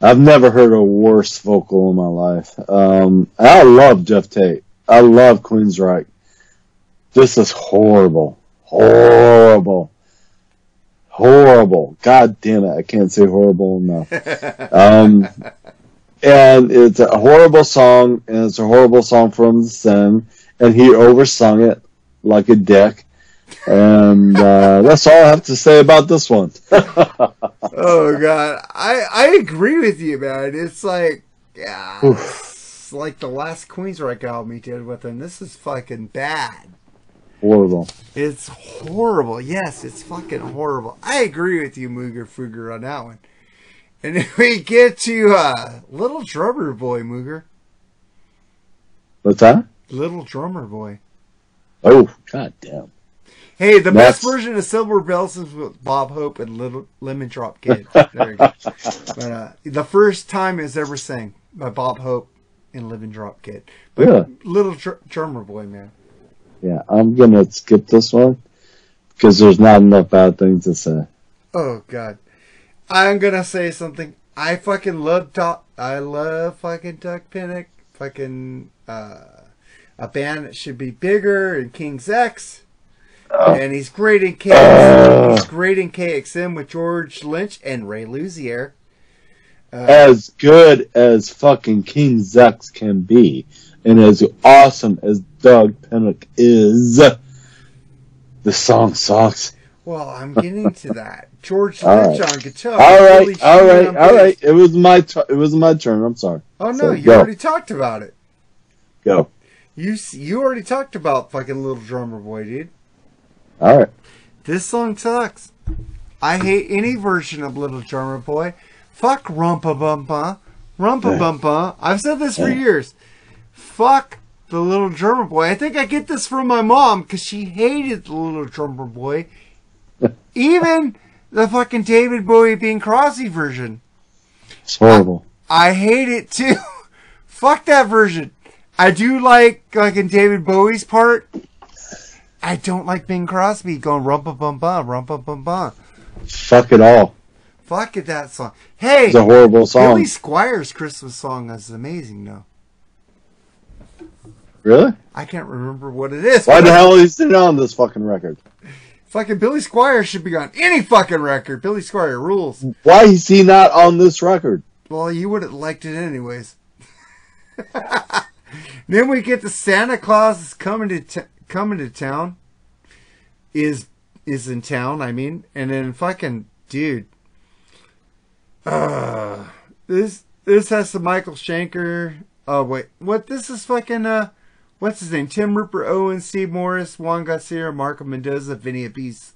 I've never heard a worse vocal in my life. Um, I love Geoff Tate. I love Queensryche. This is horrible. Horrible. Horrible. God damn it. I can't say horrible enough. [laughs] Um, and it's a horrible song, and it's a horrible song from the Sim, and he oversung it like a dick. And uh, [laughs] that's all I have to say about this one. [laughs] oh god, I I agree with you, man. It's like yeah, it's like the last Queensryche album he did with him. This is fucking bad. Horrible. It's horrible. Yes, it's fucking horrible. I agree with you, Mooger Fooger, on that one. And then we get to uh, Little Drummer Boy, Mooger. What's that? Little Drummer Boy. Oh, god damn. Hey, the That's- best version of Silver Bells is with Bob Hope and Little Lemon Drop Kid. There you go. [laughs] But uh, the first time it's ever sang by Bob Hope and Lemon Drop Kid. But Yeah. Little Dr- Drummer Boy, man. Yeah, I'm gonna skip this one because there's not enough bad things to say. Oh God, I'm gonna say something. I fucking love Doc. I love fucking Dug Pinnick. Fucking uh, a band that should be bigger and King's X. And he's great in KXM. He's great in KXM with George Lynch and Ray Luzier. Uh, As good as fucking King's X can be, and as awesome as Dug Pinnick is, the song sucks. well, I'm getting to that. George All Lynch right. on guitar. All right, all right, all right. It was my tu- it was my turn. I'm sorry. Oh no, So, you go. already talked about it. Go. You you already talked about fucking Little Drummer Boy, dude. All right. This song sucks. I hate any version of Little Drummer Boy. Fuck Rumpa Bumpa. Rumpa Bumpa. I've said this for years. Fuck the Little Drummer Boy. I think I get this from my mom because she hated the Little Drummer Boy. [laughs] Even the fucking David Bowie Bing Crosby version. It's horrible. I hate it too. [laughs] Fuck that version. I do like like in David Bowie's part. I don't like Bing Crosby going rumpa bum bum rumpa bum bum. Fuck it all. Fuck it, that song. Hey, It's a horrible song. Billy Squier's Christmas song is amazing though. Really? I can't remember what it is. Why the hell is it on this fucking record? Fucking Billy Squier should be on any fucking record. Billy Squier rules. Why is he not on this record? Well, you would have liked it anyways. [laughs] then we get the Santa Claus is coming to t- coming to town. Is is in town, I mean, and then fucking dude. Uh this this has some Michael Schenker. Oh wait, what? This is fucking uh, what's his name? Tim Rupert, Owen, Steve Morse, Juan Garcia, Marco Mendoza, Vinny Appice.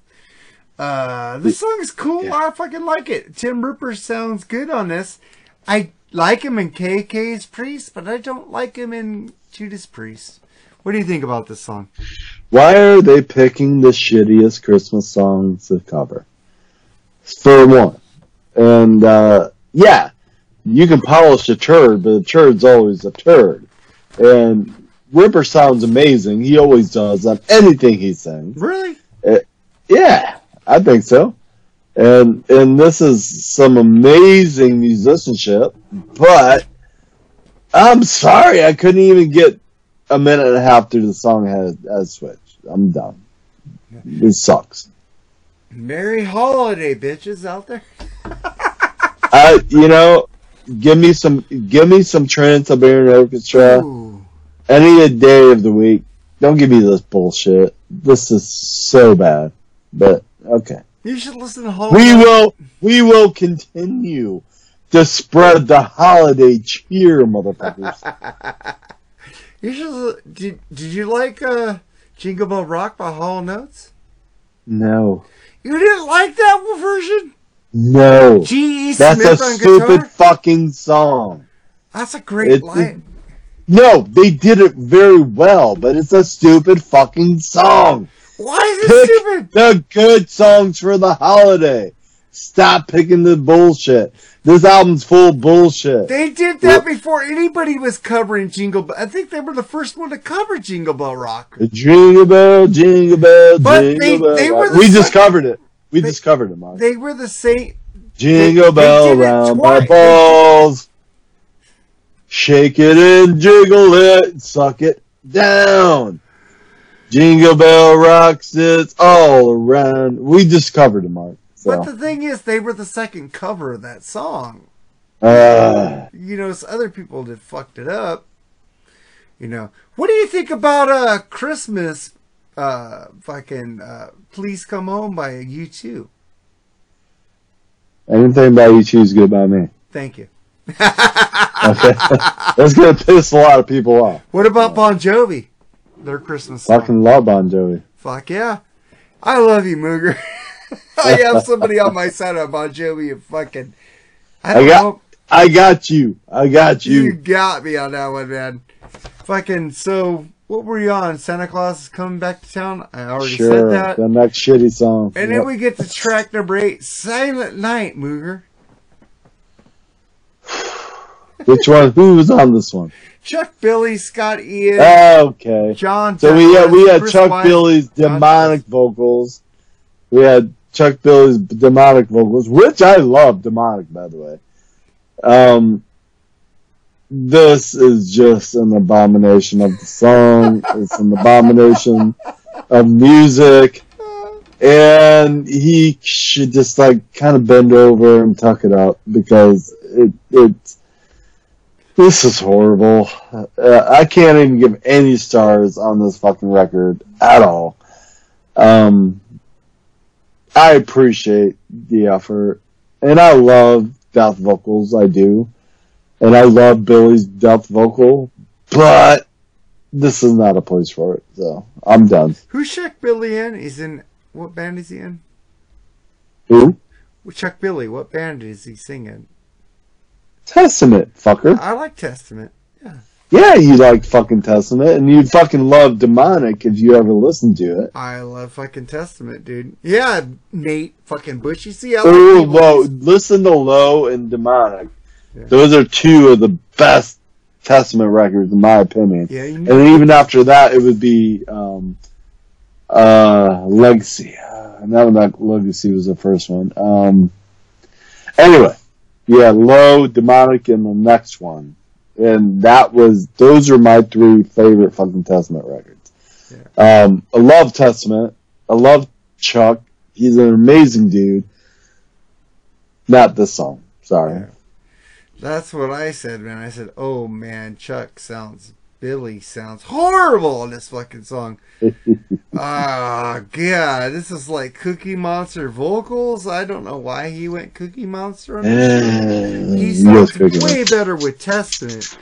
Uh, this song is cool. I fucking like it. Tim Rupert sounds good on this. I like him in KK's Priest, but I don't like him in Judas Priest. What do you think about this song? Why are they picking the shittiest Christmas songs to cover? for one. And uh, yeah, you can polish a turd, but a turd's always a turd. And Ripper sounds amazing. He always does on anything he sings. Really? Uh, yeah, I think so. And and this is some amazing musicianship, but I'm sorry I couldn't even get a minute and a half through the song has has switched. I'm done. It sucks. Merry holiday, bitches out there. [laughs] I you know, give me some give me some Trans Siberian Orchestra Ooh. Any day of the week. Don't give me this bullshit. This is so bad. But okay. You should listen to holiday. We will we will continue to spread the holiday cheer, motherfuckers. [laughs] You should. Did Did you like uh, Jingle Bell Rock by Hall Notes? no. You didn't like that version? No. G.E. That's Smith a stupid guitar. fucking song. That's a great It- line. No, they did it very well, but it's a stupid fucking song. Why is it stupid? the good songs for the holiday. Stop picking the bullshit. This album's full bullshit. They did that before anybody was covering Jingle Bell. I think they were the first one to cover Jingle Bell Rock. Jingle bell, jingle bell, But jingle they- bell. they were the we sec- discovered it. We discovered it, Mark. They were the same. Jingle they bell round my balls. Shake it and jiggle it, suck it down. Jingle bell rocks, it's all around. We discovered it, Mark. But the thing is, they were the second cover of that song. uh, You know, so other people that fucked it up. You know, what do you think about uh Christmas? Uh, fucking uh, please come home by U2. anything about you choose good by me. Thank you. Okay, [laughs] that's gonna piss a lot of people off. What about Bon Jovi? Their Christmas song. Fucking love Bon Jovi. Fuck yeah. I love you, Mooger. [laughs] I have somebody on my side of Bon Jovi and fucking. I I got, know. I got you. I got You you. got me on that one, man. Fucking, so, what were you on? Santa Claus is coming back to town? I already Sure, said that. the next shitty song. And Yep. then we get to track number eight, Silent Night, Mooger. Which one? Who was on this one? Chuck Billy, Scott Ian, Okay. John. So we had we had Chris Chuck White, Billy's John- demonic vocals. We had Chuck Billy's demonic vocals, which I love demonic by the way. Um this is just an abomination of the song. it's an abomination of music. And he should just like kind of bend over and tuck it up because it it's this is horrible. Uh, I can't even give any stars on this fucking record at all. Um, I appreciate the effort, and I love death vocals. I do, and I love Billy's death vocal, but this is not a place for it. So I'm done. Who's Chuck Billy in? He's in, what band is he in? Who? Chuck Billy, what band is he singing? Testament, fucker. I like Testament. Yeah, Yeah, you like fucking Testament, and you'd fucking love Demonic if you ever listened to it. I love fucking Testament, dude. Yeah, Nate fucking Bush. You see, I like Oh, people- Listen to Low and Demonic. Those are two of the best Testament records, in my opinion. Yeah, you and know- then even after that, it would be um, uh, Legacy. Uh, no, not Legacy was the first one. Um, anyway, yeah, Low, Demonic, and the next one, and that was those are my three favorite fucking Testament records. Um, I love Testament. I love Chuck. He's an amazing dude. Not this song. Sorry. That's what I said, man. I said, "Oh man, Chuck sounds Billy sounds horrible in this fucking song." [laughs] Ah, god, this is like Cookie Monster vocals. I don't know why he went Cookie Monster on this. Eh, He sounds way better with Testament.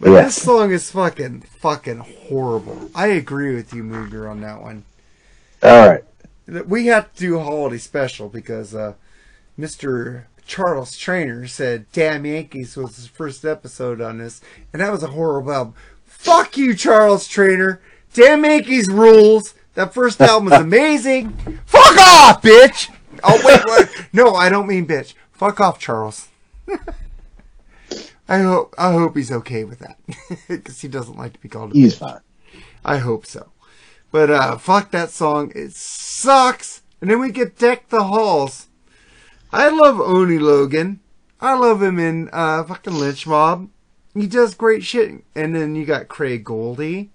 But this song is fucking fucking horrible. I agree with you, Mooger, on that one. All right. We have to do a holiday special because uh, Mr. Charles Trainer said "Damn Yankees" was his first episode on this, and that was a horrible album. Fuck you, Charles Trainer. Damn Yankees rules. That first album was [laughs] amazing. Fuck off, bitch. Oh wait, wait. [laughs] No, I don't mean bitch. Fuck off, Charles. [laughs] I hope I hope he's okay with that because he doesn't like to be called a He's bitch. fine. I hope so. But uh, fuck that song. It sucks. And then we get Deck the Halls. I love Oni Logan. I love him in uh, fucking Lynch Mob. He does great shit. And then you got Craig Goldie.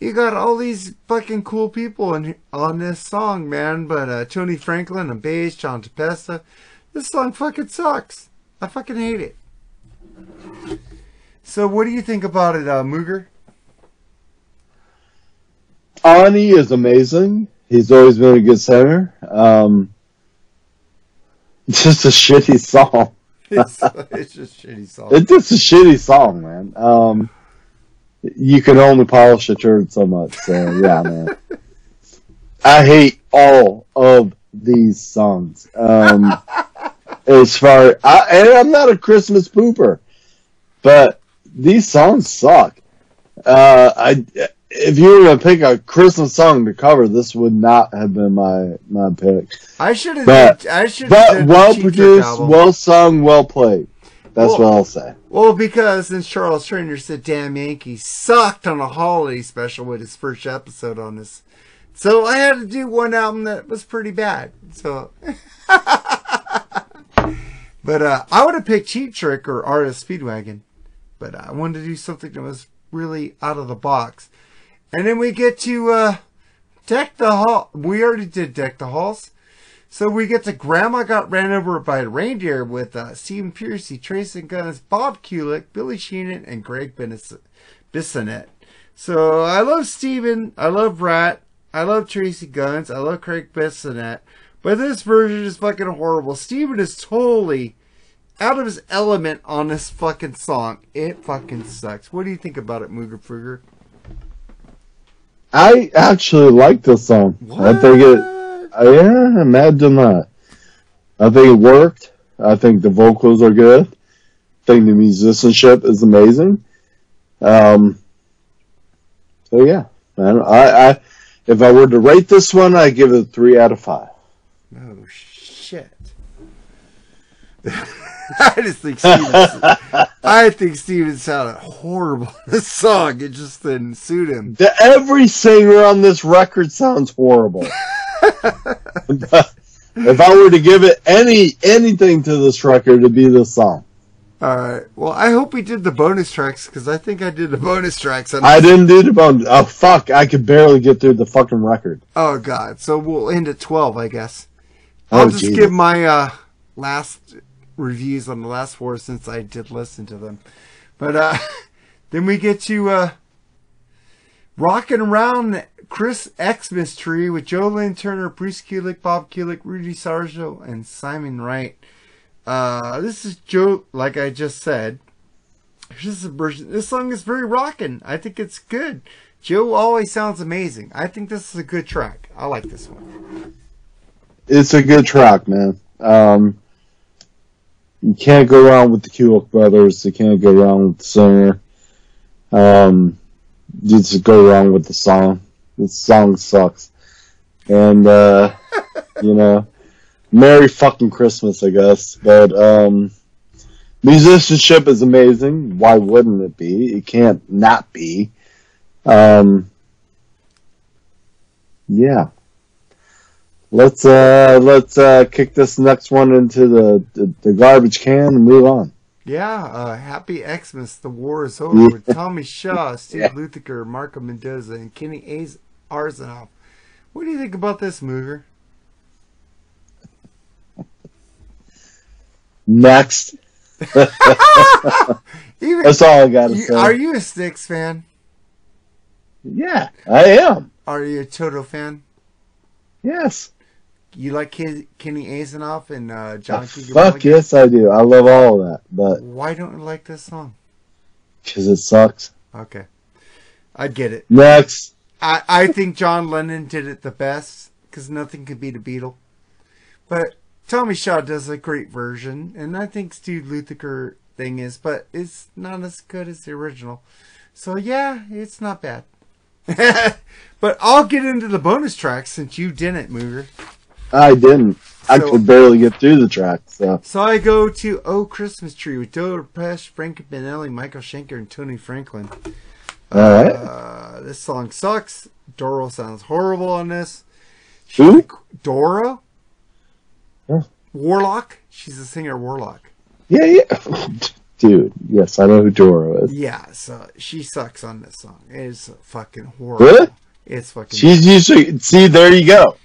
You got all these fucking cool people in, on this song, man. But uh, Tony Franklin and bass, John Tepesta. This song fucking sucks. I fucking hate it. So what do you think about it, uh, Mooger? Ani is amazing. He's always been a good singer. Um, [laughs] just a shitty song. It's, [laughs] it's just a shitty song. It's just a shitty song, man. Um, you can only polish a turd so much. So yeah, man. I hate all of these songs. Um, [laughs] as far, I, and I'm not a Christmas pooper, but these songs suck. Uh, I if you were gonna pick a Christmas song to cover, this would not have been my my pick. I should have. But I should. but well produced, well sung, well played. That's Well- what I'll say. Well, because since Charles Trainer said "Damn Yankees" sucked on a holiday special with his first episode on this, so I had to do one album that was pretty bad. So, [laughs] but uh, I would have picked Cheap Trick or Artist Speedwagon, but I wanted to do something that was really out of the box. And then we get to uh, Deck the Hall. We already did Deck the Halls. So we get to Grandma Got Ran Over by a Reindeer with uh, Stephen Pearcy, Tracii Guns, Bob Kulick, Billy Sheehan, and Gregg Bissonette. So I love Stephen. I love Ratt, I love Tracii Guns, I love Craig Bissonette, but this version is fucking horrible. Steven is totally out of his element on this fucking song. It fucking sucks. What do you think about it, Mooger Fooger? I actually like this song. I think it. Yeah, imagine that. I think it worked. I think the vocals are good. I think the musicianship is amazing. Um. So yeah, man. I, I if I were to rate this one, I give it a three out of five. Oh shit. [laughs] [laughs] I just think Steven. I think Steven sounded horrible in this song. It just didn't suit him. The, every singer on this record sounds horrible. [laughs] if I were to give it any anything to this record, it'd be this song. All right. Well, I hope we did the bonus tracks because I think I did the bonus tracks. I didn't do the bone. Oh fuck! I could barely get through the fucking record. Oh God. So we'll end at twelve, I guess. Oh, I'll just Jesus. give my uh, last reviews on the last four since I did listen to them. But uh, [laughs] then we get to uh, rocking around Christmas tree with Joe Lynn Turner, Bruce Kulick, Bob Kulick, Rudy Sarzo, and Simon Wright. Uh, this is Joe, like I just said. This version. This song is very rocking. I think it's good. Joe always sounds amazing. I think this is a good track. I like this one. It's a good track, man. Um, you can't go wrong with the Kulick brothers. You can't go wrong with the singer. Um, you just go wrong with the song. The song sucks, and uh, [laughs] you know, Merry fucking Christmas, I guess. But um, musicianship is amazing. Why wouldn't it be? It can't not be. Um, yeah. Let's uh let's uh kick this next one into the, the, the garbage can and move on. Yeah, uh, Happy Xmas, The War is Over with Tommy Shaw, [laughs] Steve Lukather, Marco Mendoza, and Kenny Az- Aronoff. What do you think about this, Mooger? Next. [laughs] Even- That's all I gotta You- say. Are you a Styx fan? Yeah, I am. Are you a Toto fan? Yes. You like Ke- Kenny Aronoff and uh, John Cougar Fuck yes I do. I love all of that. But Why don't you like this song? because it sucks. Okay. I get it. Next. I, I think John Lennon did it the best because nothing could beat a Beatle. But Tommy Shaw does a great version, and I think Steve Lukather thing is, but it's not as good as the original. So yeah, it's not bad. [laughs] but I'll get into the bonus tracks since you didn't, Mooger. I didn't. I could barely get through the track. So So I go to Oh Christmas Tree with Joe Pesch, Frank Banali, Michael Schenker, and Tony Franklin. all right. Uh, this song sucks. Doro sounds horrible on this. Who? Doro? Yeah. Warlock? She's a singer Warlock. Yeah, yeah. [laughs] Dude, yes, I know who Doro is. Yeah, so she sucks on this song. It's fucking horrible. Really? It's fucking. She's usually see. There you go.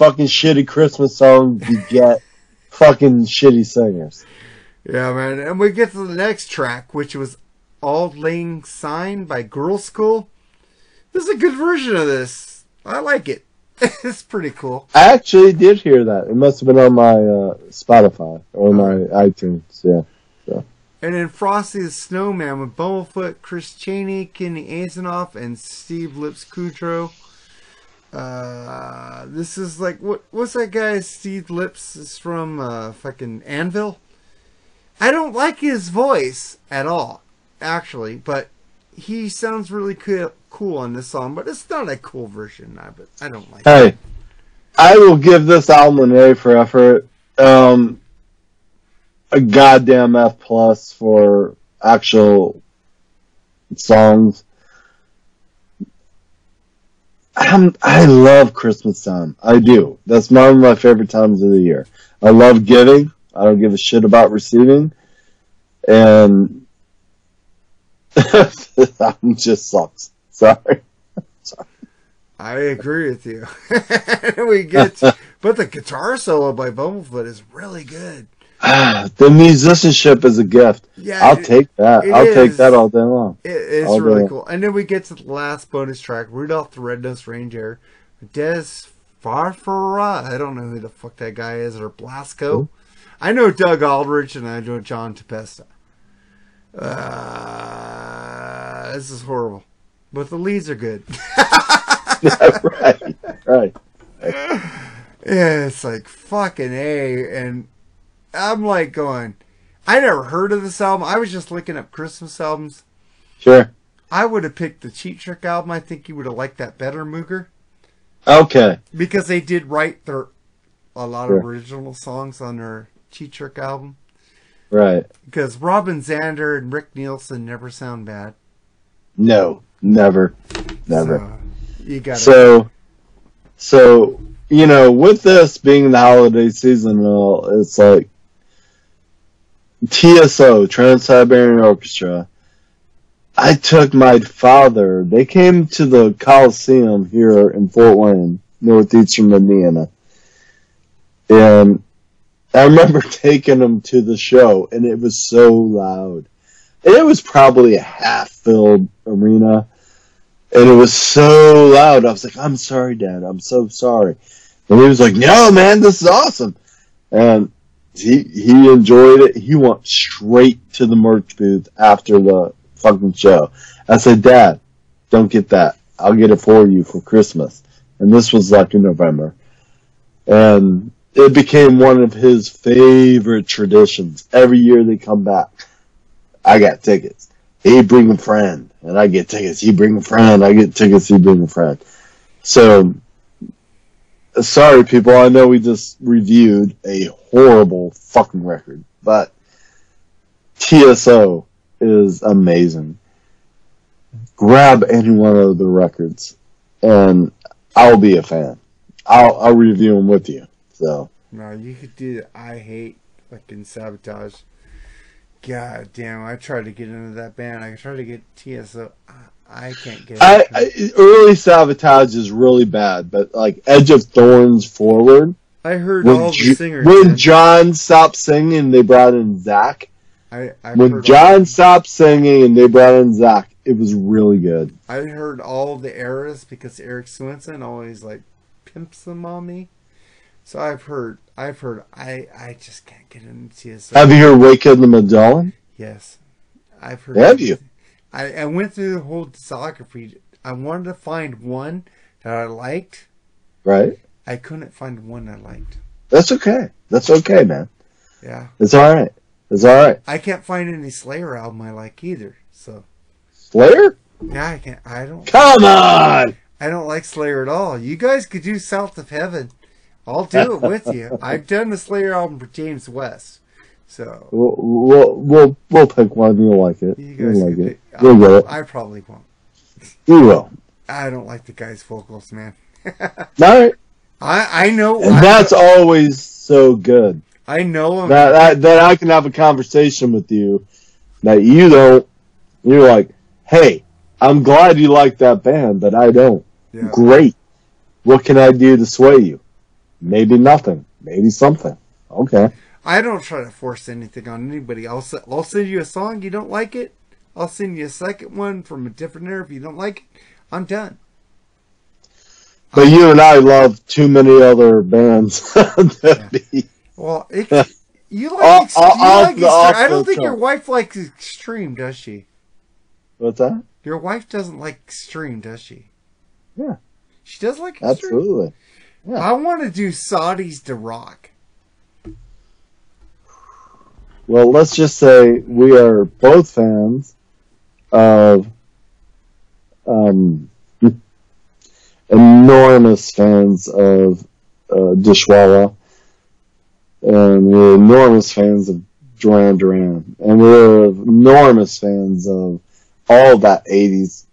Fucking shitty Christmas songs. You get fucking shitty singers. Yeah, man. And we get to the next track, which was Auld Lang Syne by Girlschool. This is a good version of this. I like it. [laughs] it's pretty cool. I actually did hear that. It must have been on my uh, Spotify or my iTunes. Yeah. So. And then Frosty the Snowman with Bumblefoot, Chris Chaney, Kenny Aronoff, and Steve Lips Kudlow. Uh, this is like what? What's that guy? Steve Lips is from uh, fucking Anvil. I don't like his voice at all, actually, but he sounds really cool, cool on this song. But it's not a cool version. I but I don't like. it. Hey, I will give this album an A for effort. Um, a goddamn F plus for actual songs. I'm, I love Christmas time. I do. That's one of my favorite times of the year. I love giving. I don't give a shit about receiving. And [laughs] album just sucks. Sorry. I agree with you. [laughs] we get, but [laughs] the guitar solo by Bumblefoot is really good. [sighs] the musicianship is a gift. Yeah, I'll it- take that. I'll take that all day long. It's All really cool. And then we get to the last bonus track, Rudolph the Red-Nosed Reindeer, Dez Fafara. I don't know who the fuck that guy is, or Blasko. I know Doug Aldrich and I know John Tempesta. Uh, this is horrible. But the leads are good. [laughs] [laughs] right, right. Yeah, it's like fucking A. And I'm like going, I never heard of this album. I was just looking up Christmas albums. Sure. I would have picked the Cheap Trick album. I think you would have liked that better, Mooger. Okay. Because they did write their a lot Sure. of original songs on their Cheap Trick album. Right. Because Robin Zander and Rick Nielsen never sound bad. No. Never. Never. You got So, so you know, with this being the holiday season, and all, it's like TSO Trans Siberian Orchestra. I took my father. They came to the Coliseum here in Fort Wayne, northeastern Indiana, and I remember [laughs] taking them to the show, and it was so loud. And It was probably a half-filled arena and it was so loud. I was like, "I'm sorry, Dad. I'm so sorry." And he was like, "No, man, this is awesome." And he he enjoyed it. He went straight to the merch booth after the fucking show. I said, "Dad, don't get that. I'll get it for you for Christmas." And this was like in November, and it became one of his favorite traditions. Every year they come back. I got tickets he bring a friend, and I get tickets. He bring a friend, I get tickets. He bring a friend. So, sorry, people. I know we just reviewed a horrible fucking record, but TSO is amazing. Grab any one of the records, and I'll be a fan. I'll I'll review them with you. So No, you could do the I hate fucking Savatage. God damn, I tried to get into that band. I tried to get TSO. I, can't get I, it. I early Savatage is really bad, but like Edge of Thorns forward. I heard when, all the Ju- singers. when man. John stopped singing, they brought in Zach. I, I when John stopped singing and they brought in Zach, it was really good. I heard all the eras because Eric Swenson always like pimps them on me. So I've heard, I've heard, I, I just can't get into TSO. Have you heard Wake of the Magellan? Yes, I've heard. Have you? I, I went through the whole discography. I wanted to find one that I liked. Right. I couldn't find one I liked. That's okay. That's okay, man. Yeah. It's all right. It's all right. I can't find any Slayer album I like either. So Slayer? yeah, I can't. I don't. Come on! I don't like Slayer at all. You guys could do South of Heaven. I'll do it with you. [laughs] I've done the Slayer album for James West, so We'll we'll we'll, we'll pick one. You'll like it. you guys like it. pick- You'll get it. I probably won't. You will. I don't like the guy's vocals, man. [laughs] All right. I I know. And I, that's always so good. I know him. That, that that I can have a conversation with you that you don't. You're like, hey, I'm glad you like that band, but I don't. Yeah. Great. What can I do to sway you? Maybe nothing. Maybe something. Okay. I don't try to force anything on anybody. I'll I'll send you a song. You don't like it. I'll send you a second one from a different era. If you don't like it, I'm done. But you and I love too many other bands. [laughs] be- Well, it, [laughs] you like, Off- you off like the- extreme. I don't think your wife likes extreme, does she? What's that? Your wife doesn't like extreme, does she? Yeah. She does like extreme. Absolutely. I want to do Saudades de Rock. Well, let's just say we are both fans of um, enormous fans of uh, Dishwalla, and we're enormous fans of Duran Duran, and we're enormous fans of all that '80s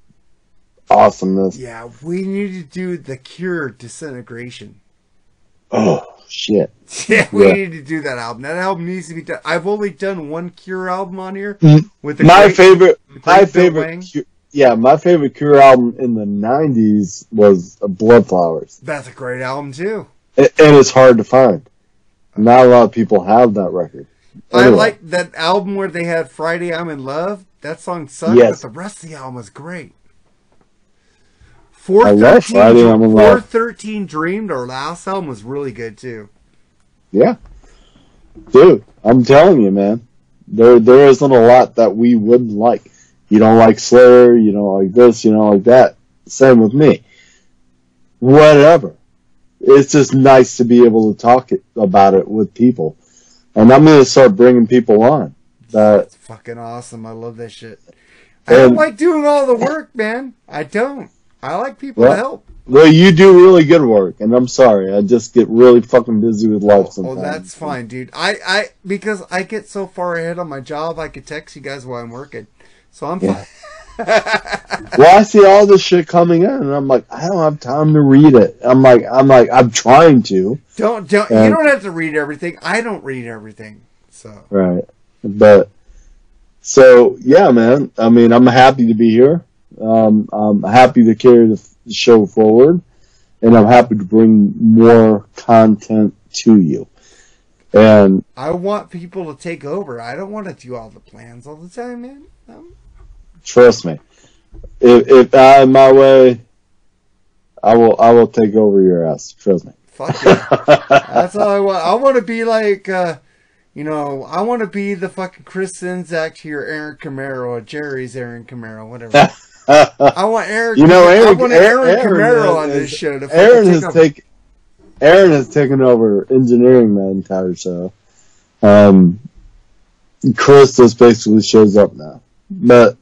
awesomeness. Yeah, we need to do the Cure Disintegration. Oh shit! [laughs] Yeah, we Yeah. need to do that album. That album needs to be done. I've only done one Cure album on here Mm, with the my great- favorite, my favorite. Cure, yeah, my favorite Cure album in the '90s was Bloodflowers. That's a great album too. and and it's hard to find. Not a lot of people have that record. I like that album where they had Friday I'm in Love. That song sucked, Yes. but the rest of the album was great. I love Friday I'm in Love. 413 Dreamed, our last album was really good too. Yeah, dude, I'm telling you, man, there there isn't a lot that we wouldn't like. You don't like Slayer, you don't like this, you don't like that. Same with me. Whatever. It's just nice to be able to talk it, about it with people, and I'm gonna start bringing people on. That Fucking awesome. I love that shit. I don't like doing all the work, man. I don't. I like people Well, to help. well, you do really good work, and I'm sorry, I just get really fucking busy with life Oh, oh sometimes. Oh, that's fine, dude. I, I because I get so far ahead on my job, I could text you guys while I'm working, so I'm Yeah. fine. [laughs] well, I see all this shit coming in, and I'm like, I don't have time to read it. I'm like, I'm like, I'm trying to, Don't don't you don't have to read everything. I don't read everything, so right? But so yeah, man. I mean, I'm happy to be here. Um, I'm happy to carry the show forward, and I'm happy to bring more content to you. And I want people to take over. I don't want to do all the plans all the time, man. Um, trust me, if if I am my way, I will I will take over your ass. Trust me. fuck yeah. That's all I want. I want to be like, uh, you know, I want to be the fucking Chris Czynszak to your Aaron Camaro or Jerry's Aaron Camaro, whatever. [laughs] I want Aaron. You know, Aaron, I Aaron, want Aaron, Aaron, Camaro on has- this show. To Aaron has taken Aaron has taken over engineering the entire show. Um, Chris just basically shows up now, but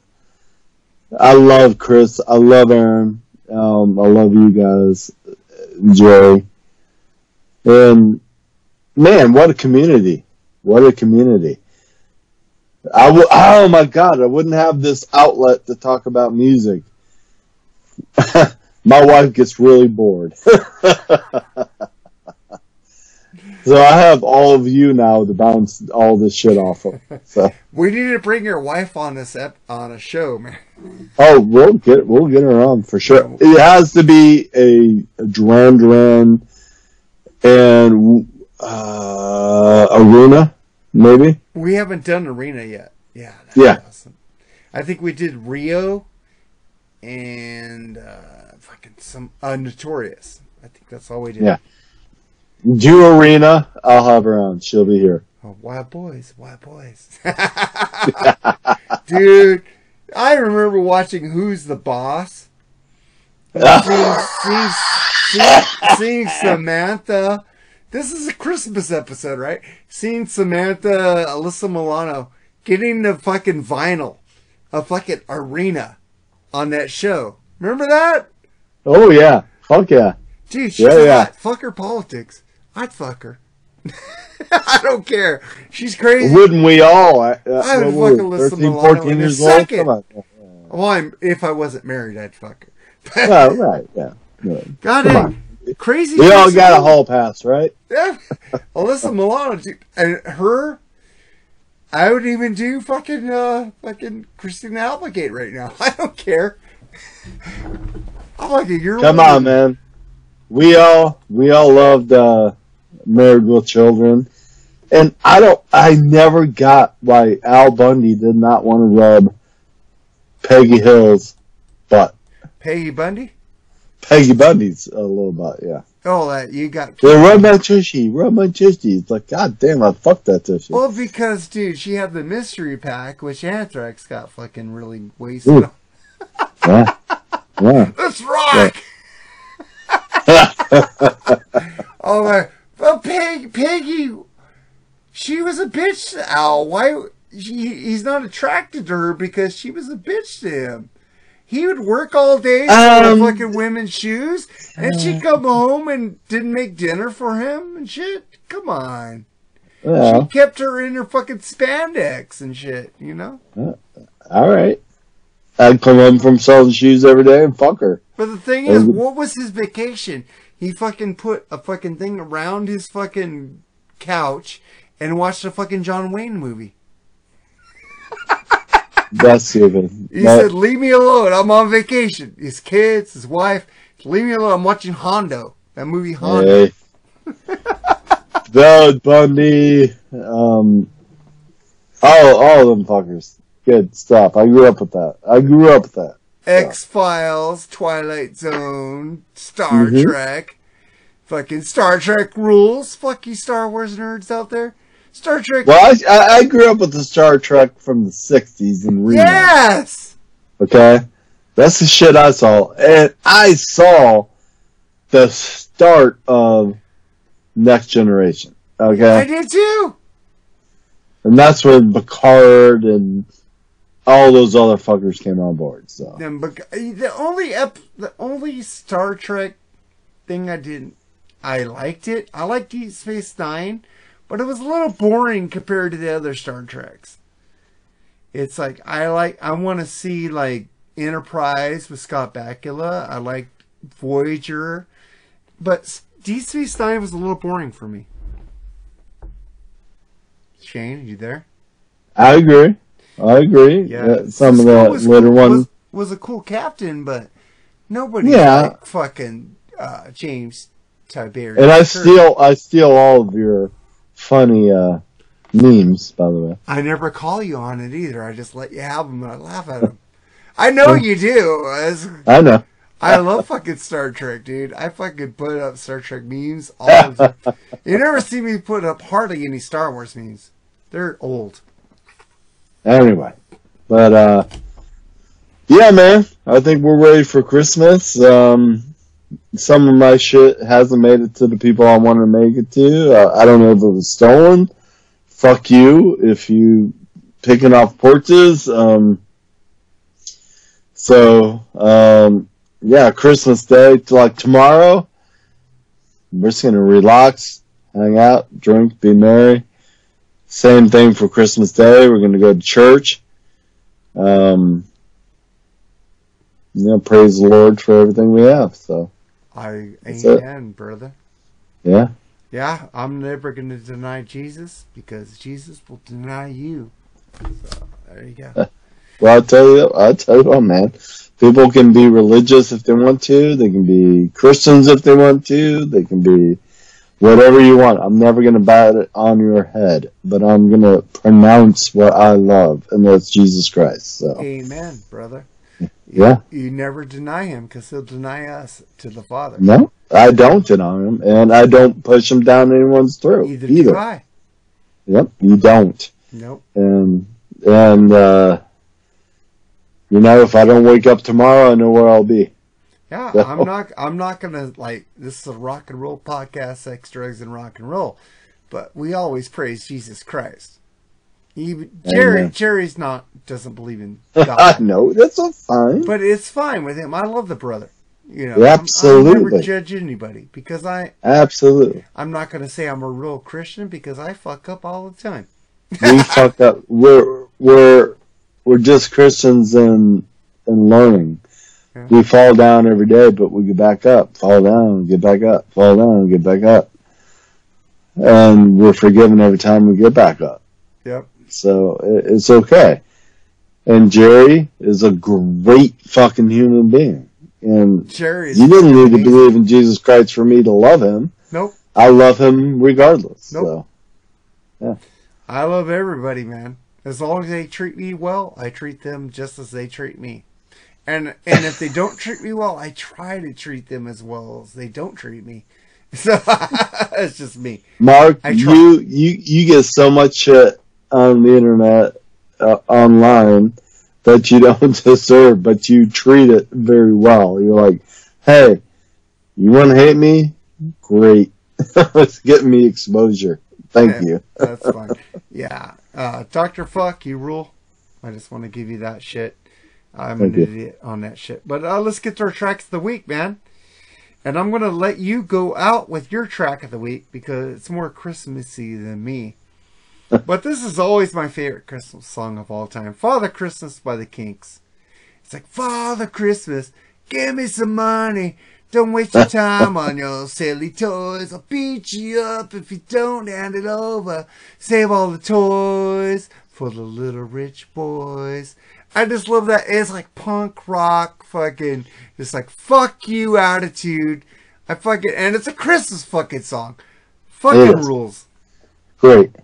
I love Chris. I love Aaron. Um, I love you guys, Jerry, and man, what a community! What a community! I w- oh my god, I wouldn't have this outlet to talk about music. [laughs] my wife gets really bored. [laughs] so I have all of you now to bounce all this shit off of. So [laughs] We need to bring your wife on this ep- on a show, man. oh, we'll get we'll get her on for sure. It has to be a, a Duran Duran and uh, Arena, maybe. We haven't done Arena yet. Yeah. that's Yeah. Awesome. I think we did Rio and uh, fucking some uh, Notorious. I think that's all we did. Yeah. Do Arena. I'll have her on. She'll be here. Oh, Wild Boys, Wild Boys. [laughs] Dude, I remember watching Who's the Boss. [laughs] Seeing, seeing, seeing Samantha. This is a Christmas episode, right? Seeing Samantha, Alyssa Milano, getting the fucking vinyl of fucking Arena on that show. Remember that? Oh yeah. Fuck yeah. Dude, she's Yeah, yeah. hot. Fuck her politics. I'd fuck her. [laughs] I don't care. She's crazy. Wouldn't we all? Uh, I would what fucking listen to 13, Milano 14 in a years old? second. Come on. Well, I'm, if I wasn't married, I'd fuck her. [laughs] Oh, right, yeah. yeah. God Come dang. on. Crazy. We all got a hall pass, right? Yeah. Alyssa Milano, dude, and her, I would even do fucking, uh, fucking Christina Applegate right now. [laughs] I don't care. I'm like a year Come on, man. We all we all loved uh, Married with Children, and I don't. I never got why Al Bundy did not want to rub Peggy Hill's butt. Peggy Bundy? Peggy Bundy's a little bit, yeah. Oh, that you got. Yeah, rub my tushy, rub my tushy. It's like, God damn, I fucked that tushy. Well, because, dude, she had the mystery pack, which Anthrax got fucking really wasted on. [laughs] Yeah, yeah. [laughs] Let's rock! [laughs] oh my! But Peg, Peggy, she was a bitch to Al. Why? He, he's not attracted to her because she was a bitch to him. He would work all day Um, fucking women's shoes, and she'd come home and didn't make dinner for him and shit. Come on. Well, She kept her in her fucking spandex and shit, you know? all right. I'd come home from selling shoes every day and fuck her. But the thing is, what was his vacation? He fucking put a fucking thing around his fucking couch and watched a fucking John Wayne movie. [laughs] That's stupid. He But- said, "Leave me alone. I'm on vacation. His kids, his wife. Leave me alone. I'm watching Hondo. That movie Hondo." Hey. [laughs] Bundy, um, all all of them fuckers. Good stuff. I grew up with that. I grew up with that. X Files, Twilight Zone, Star Mhm. Trek, fucking Star Trek rules. Fuck you, Star Wars nerds out there. Star Trek. Well, I, I, grew up with the Star Trek from the '60s and yes. Okay, that's the shit I saw, and I saw the start of Next Generation. Okay, I did too. and that's when Picard and all those other fuckers came on board. So the only ep, the only Star Trek thing I didn't, I liked it. I liked Deep Space Nine, but it was a little boring compared to the other Star Treks. It's like I like, I want to see like Enterprise with Scott Bakula. I like Voyager, but Deep Space Nine was a little boring for me. Shane, you there? I agree. I agree. Yeah, some of the later cool- ones. was, was a cool captain, but nobody Yeah. like fucking uh, James Tiberius. And I steal, I steal all of your funny uh, memes, by the way. I never call you on it either. I just let you have them and I laugh at them. I know you do. As- I know. I love fucking Star Trek, dude. I fucking put up Star Trek memes all the time. [laughs] You never see me put up hardly any Star Wars memes. They're old. Anyway, but uh, yeah, man, I think we're ready for Christmas. Um, some of my shit hasn't made it to the people I wanted to make it to. Uh, I don't know if it was stolen. Fuck you if you picking off porches. Um, so um, yeah, Christmas Day, like tomorrow, we're just gonna relax, hang out, drink, be merry. Same thing for Christmas Day. We're to go to church. Um, you know, praise the Lord for everything we have. So, I That's it. amen, brother. yeah. Yeah, I'm never going to deny Jesus because Jesus will deny you. So there you go. [laughs] Well, I'll tell you, I'll tell you what, man. People can be religious if they want to. They can be Christians if they want to. They can be whatever you want. I'm never going to bat it on your head, but I'm going to pronounce what I love, and that's Jesus Christ. So, Amen, brother. Yeah. You never deny him because he'll deny us to the Father. No, I don't deny him, and I don't push him down anyone's throat Either, either. do I. Yep, you don't. Nope. And and uh, you know, if I don't wake up tomorrow, I know where I'll be. Yeah, So- I'm not. I'm not gonna like. This is a rock and roll podcast, sex, drugs, and rock and roll. But we always praise Jesus Christ. Even Jerry, Amen. Jerry's not doesn't believe in [laughs] God, no, that's all fine. but it's fine with him. I love the brother. You know, I'm- Absolutely. never judge anybody because I Absolutely. I'm not going to say I'm a real Christian because I fuck up all the time. [laughs] we fuck up. We're we're we're just Christians and in learning. Yeah. We fall down every day, but we get back up. Fall down, get back up. Fall down, get back up. And we're forgiven every time we get back up. Yep. So it- it's okay. And Jerry is a great fucking human being. And Jerry you didn't need to believe in Jesus Christ for me to love him. Nope. I love him regardless. Nope. So I love everybody, man. As long as they treat me well, I treat them just as they treat me. And and if they don't treat me well, I try to treat them as well as they don't treat me. So [laughs] it's just me. Mark, you you you get so much shit on the internet, uh, online, that you [laughs] don't deserve, but you treat it very well. You're like, hey, you want to hate me? Great, [laughs] it's getting me exposure. Thank Yeah, you. [laughs] That's fine. Yeah. Uh, Dr. Fuck, you rule. I just want to give you that shit. I'm Thank an you. idiot on that shit. But uh, let's get to our tracks of the week, man. And I'm going to let you go out with your track of the week because it's more Christmassy than me. But this is always my favorite Christmas song of all time Father Christmas by the Kinks. It's like, Father Christmas, give me some money. Don't waste your time on [laughs] your silly toys. I'll beat you up if you don't hand it over. Save all the toys for the little rich boys. I just love that. It's like punk rock, fucking, just like fuck you attitude. I fucking, and it's a Christmas fucking song. Fucking rules. Great.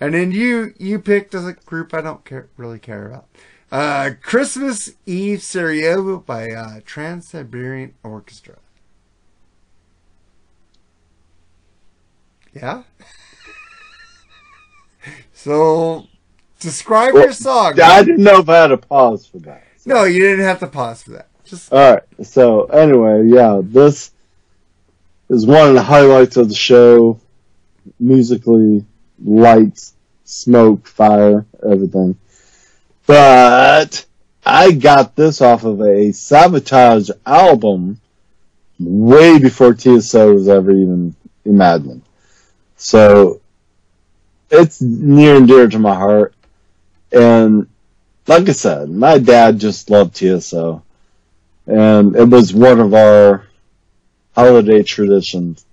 And then you you picked a group I don't care really care about. Uh, Christmas Eve Sarajevo by uh, Trans Siberian Orchestra. Yeah. [laughs] so, describe Well, your song. I didn't know if I had a pause for that. No, you didn't have to pause for that. Just All right. So anyway, yeah, this is one of the highlights of the show. Musically, lights, smoke, fire, everything. But I got this off of a Savatage album way before TSO was ever even imagined. So it's near and dear to my heart. And like I said, my dad just loved TSO. And it was one of our holiday traditions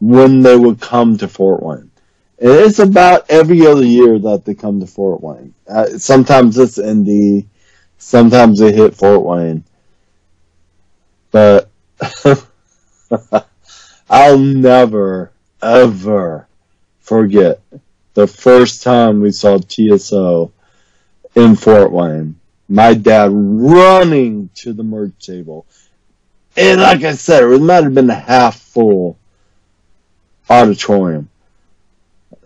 when they would come to Fort Wayne. It's about every other year that they come to Fort Wayne. Uh, sometimes it's Indy, sometimes they hit Fort Wayne. But [laughs] I'll never, ever forget the first time we saw TSO in Fort Wayne. My dad running to the merch table. And like I said, it might have been a half full auditorium.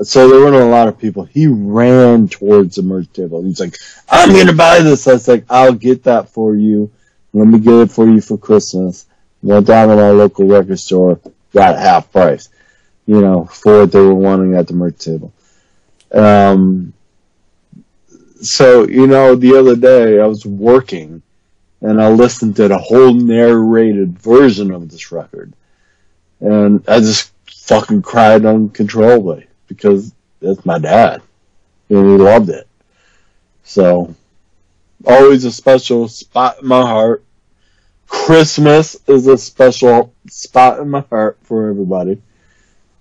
So there weren't a lot of people. He ran towards the merch table. He's like, I'm going to buy this. I was like, I'll get that for you. Let me get it for you for Christmas. Went down to our local record store, got half price, you know, for what they were wanting at the merch table. Um, so, you know, the other day I was working and I listened to the whole narrated version of this record. And I just fucking cried uncontrollably because it's my dad and he loved it. So, always a special spot in my heart. Christmas is a special spot in my heart for everybody.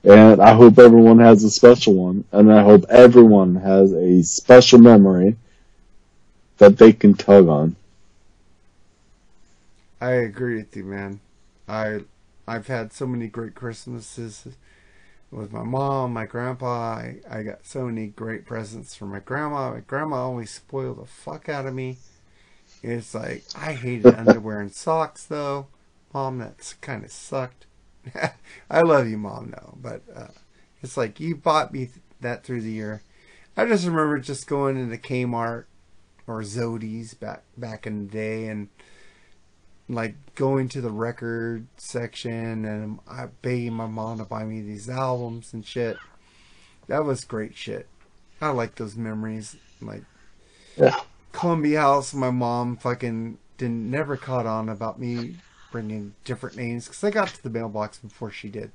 And I hope everyone has a special one. And I hope everyone has a special memory that they can tug on. I agree with you, man. I I've had so many great Christmases with my mom, my grandpa. I, I got so many great presents from my grandma. My grandma always spoiled the fuck out of me. It's like I hated [laughs] underwear and socks though. Mom, that's kind of sucked. [laughs] I love you, mom, no, but uh, it's like you bought me that through the year. I just remember just going into Kmart or Zodi's back back in the day and like going to the record section and I begging my mom to buy me these albums and shit. That was great shit. I like those memories. Like Yeah. Columbia House, my mom fucking didn't never caught on about me bringing different names because I got to the mailbox before she did.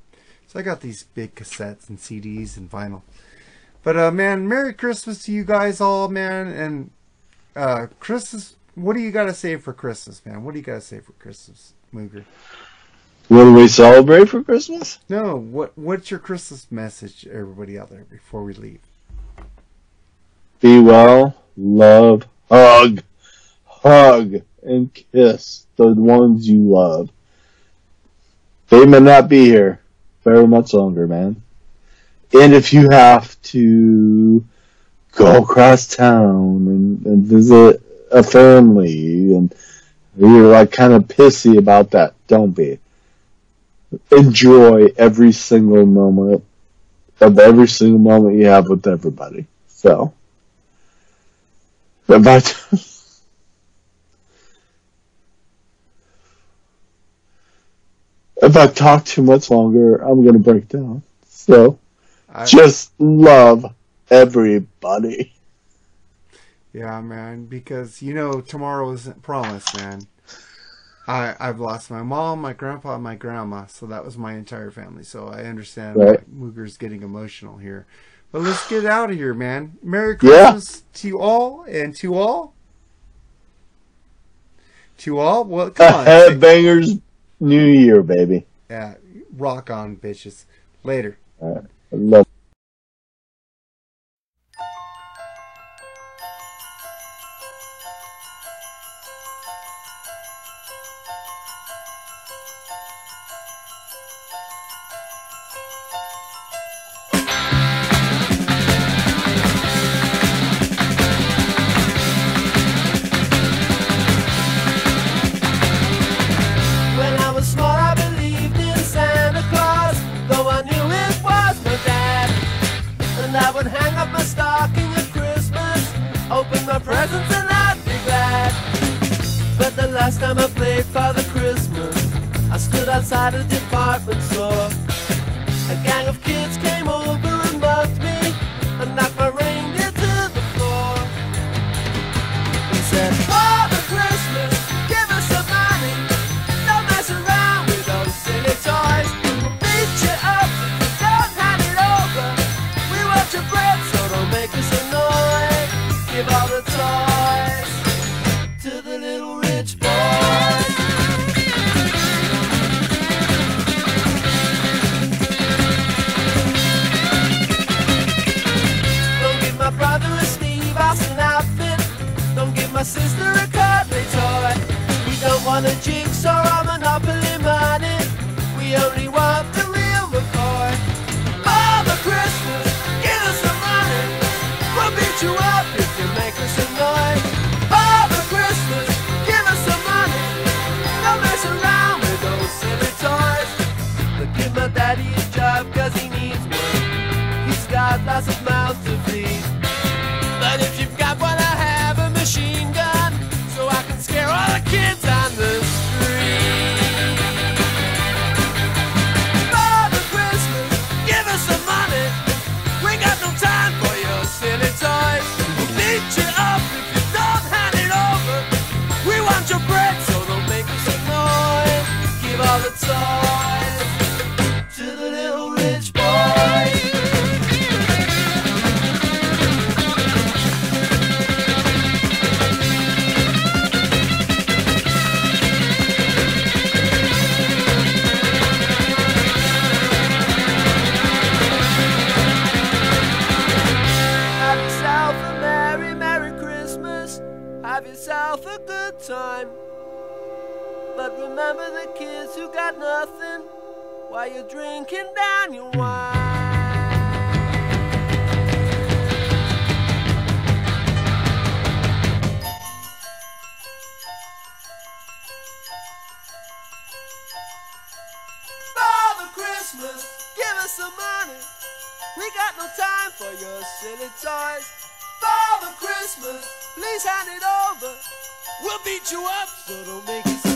So I got these big cassettes and CDs and vinyl. But uh, man, Merry Christmas to you guys all, man, and uh, Christmas. What do you got to say for Christmas, man? What do you got to say for Christmas, Mooger? What do we celebrate for Christmas? No, what what's your Christmas message, to everybody out there, before we leave? Be well, love, hug, hug, and kiss the ones you love. They may not be here very much longer, man. And if you have to go across town and, and visit a family and you're like kind of pissy about that, don't be. Enjoy every single moment of every single moment you have with everybody. So, but [laughs] if I talk too much longer, I'm gonna break down. So, I- just love everybody. Yeah, man, because you know tomorrow isn't promised, man. I I've lost my mom, my grandpa, and my grandma, so that was my entire family. So I understand Right. Mooger's getting emotional here. But let's get out of here, man. Merry Yeah. Christmas to you all, and to all, to all. Well, come on, Headbangers New Year, baby. yeah, rock on, bitches. Later. I love. Good time. But remember the kids who got nothing while you're drinking down your wine. Father Christmas, give us some money. We got no time for your silly toys. Father Christmas, please hand it over. We'll beat you up, so don't make us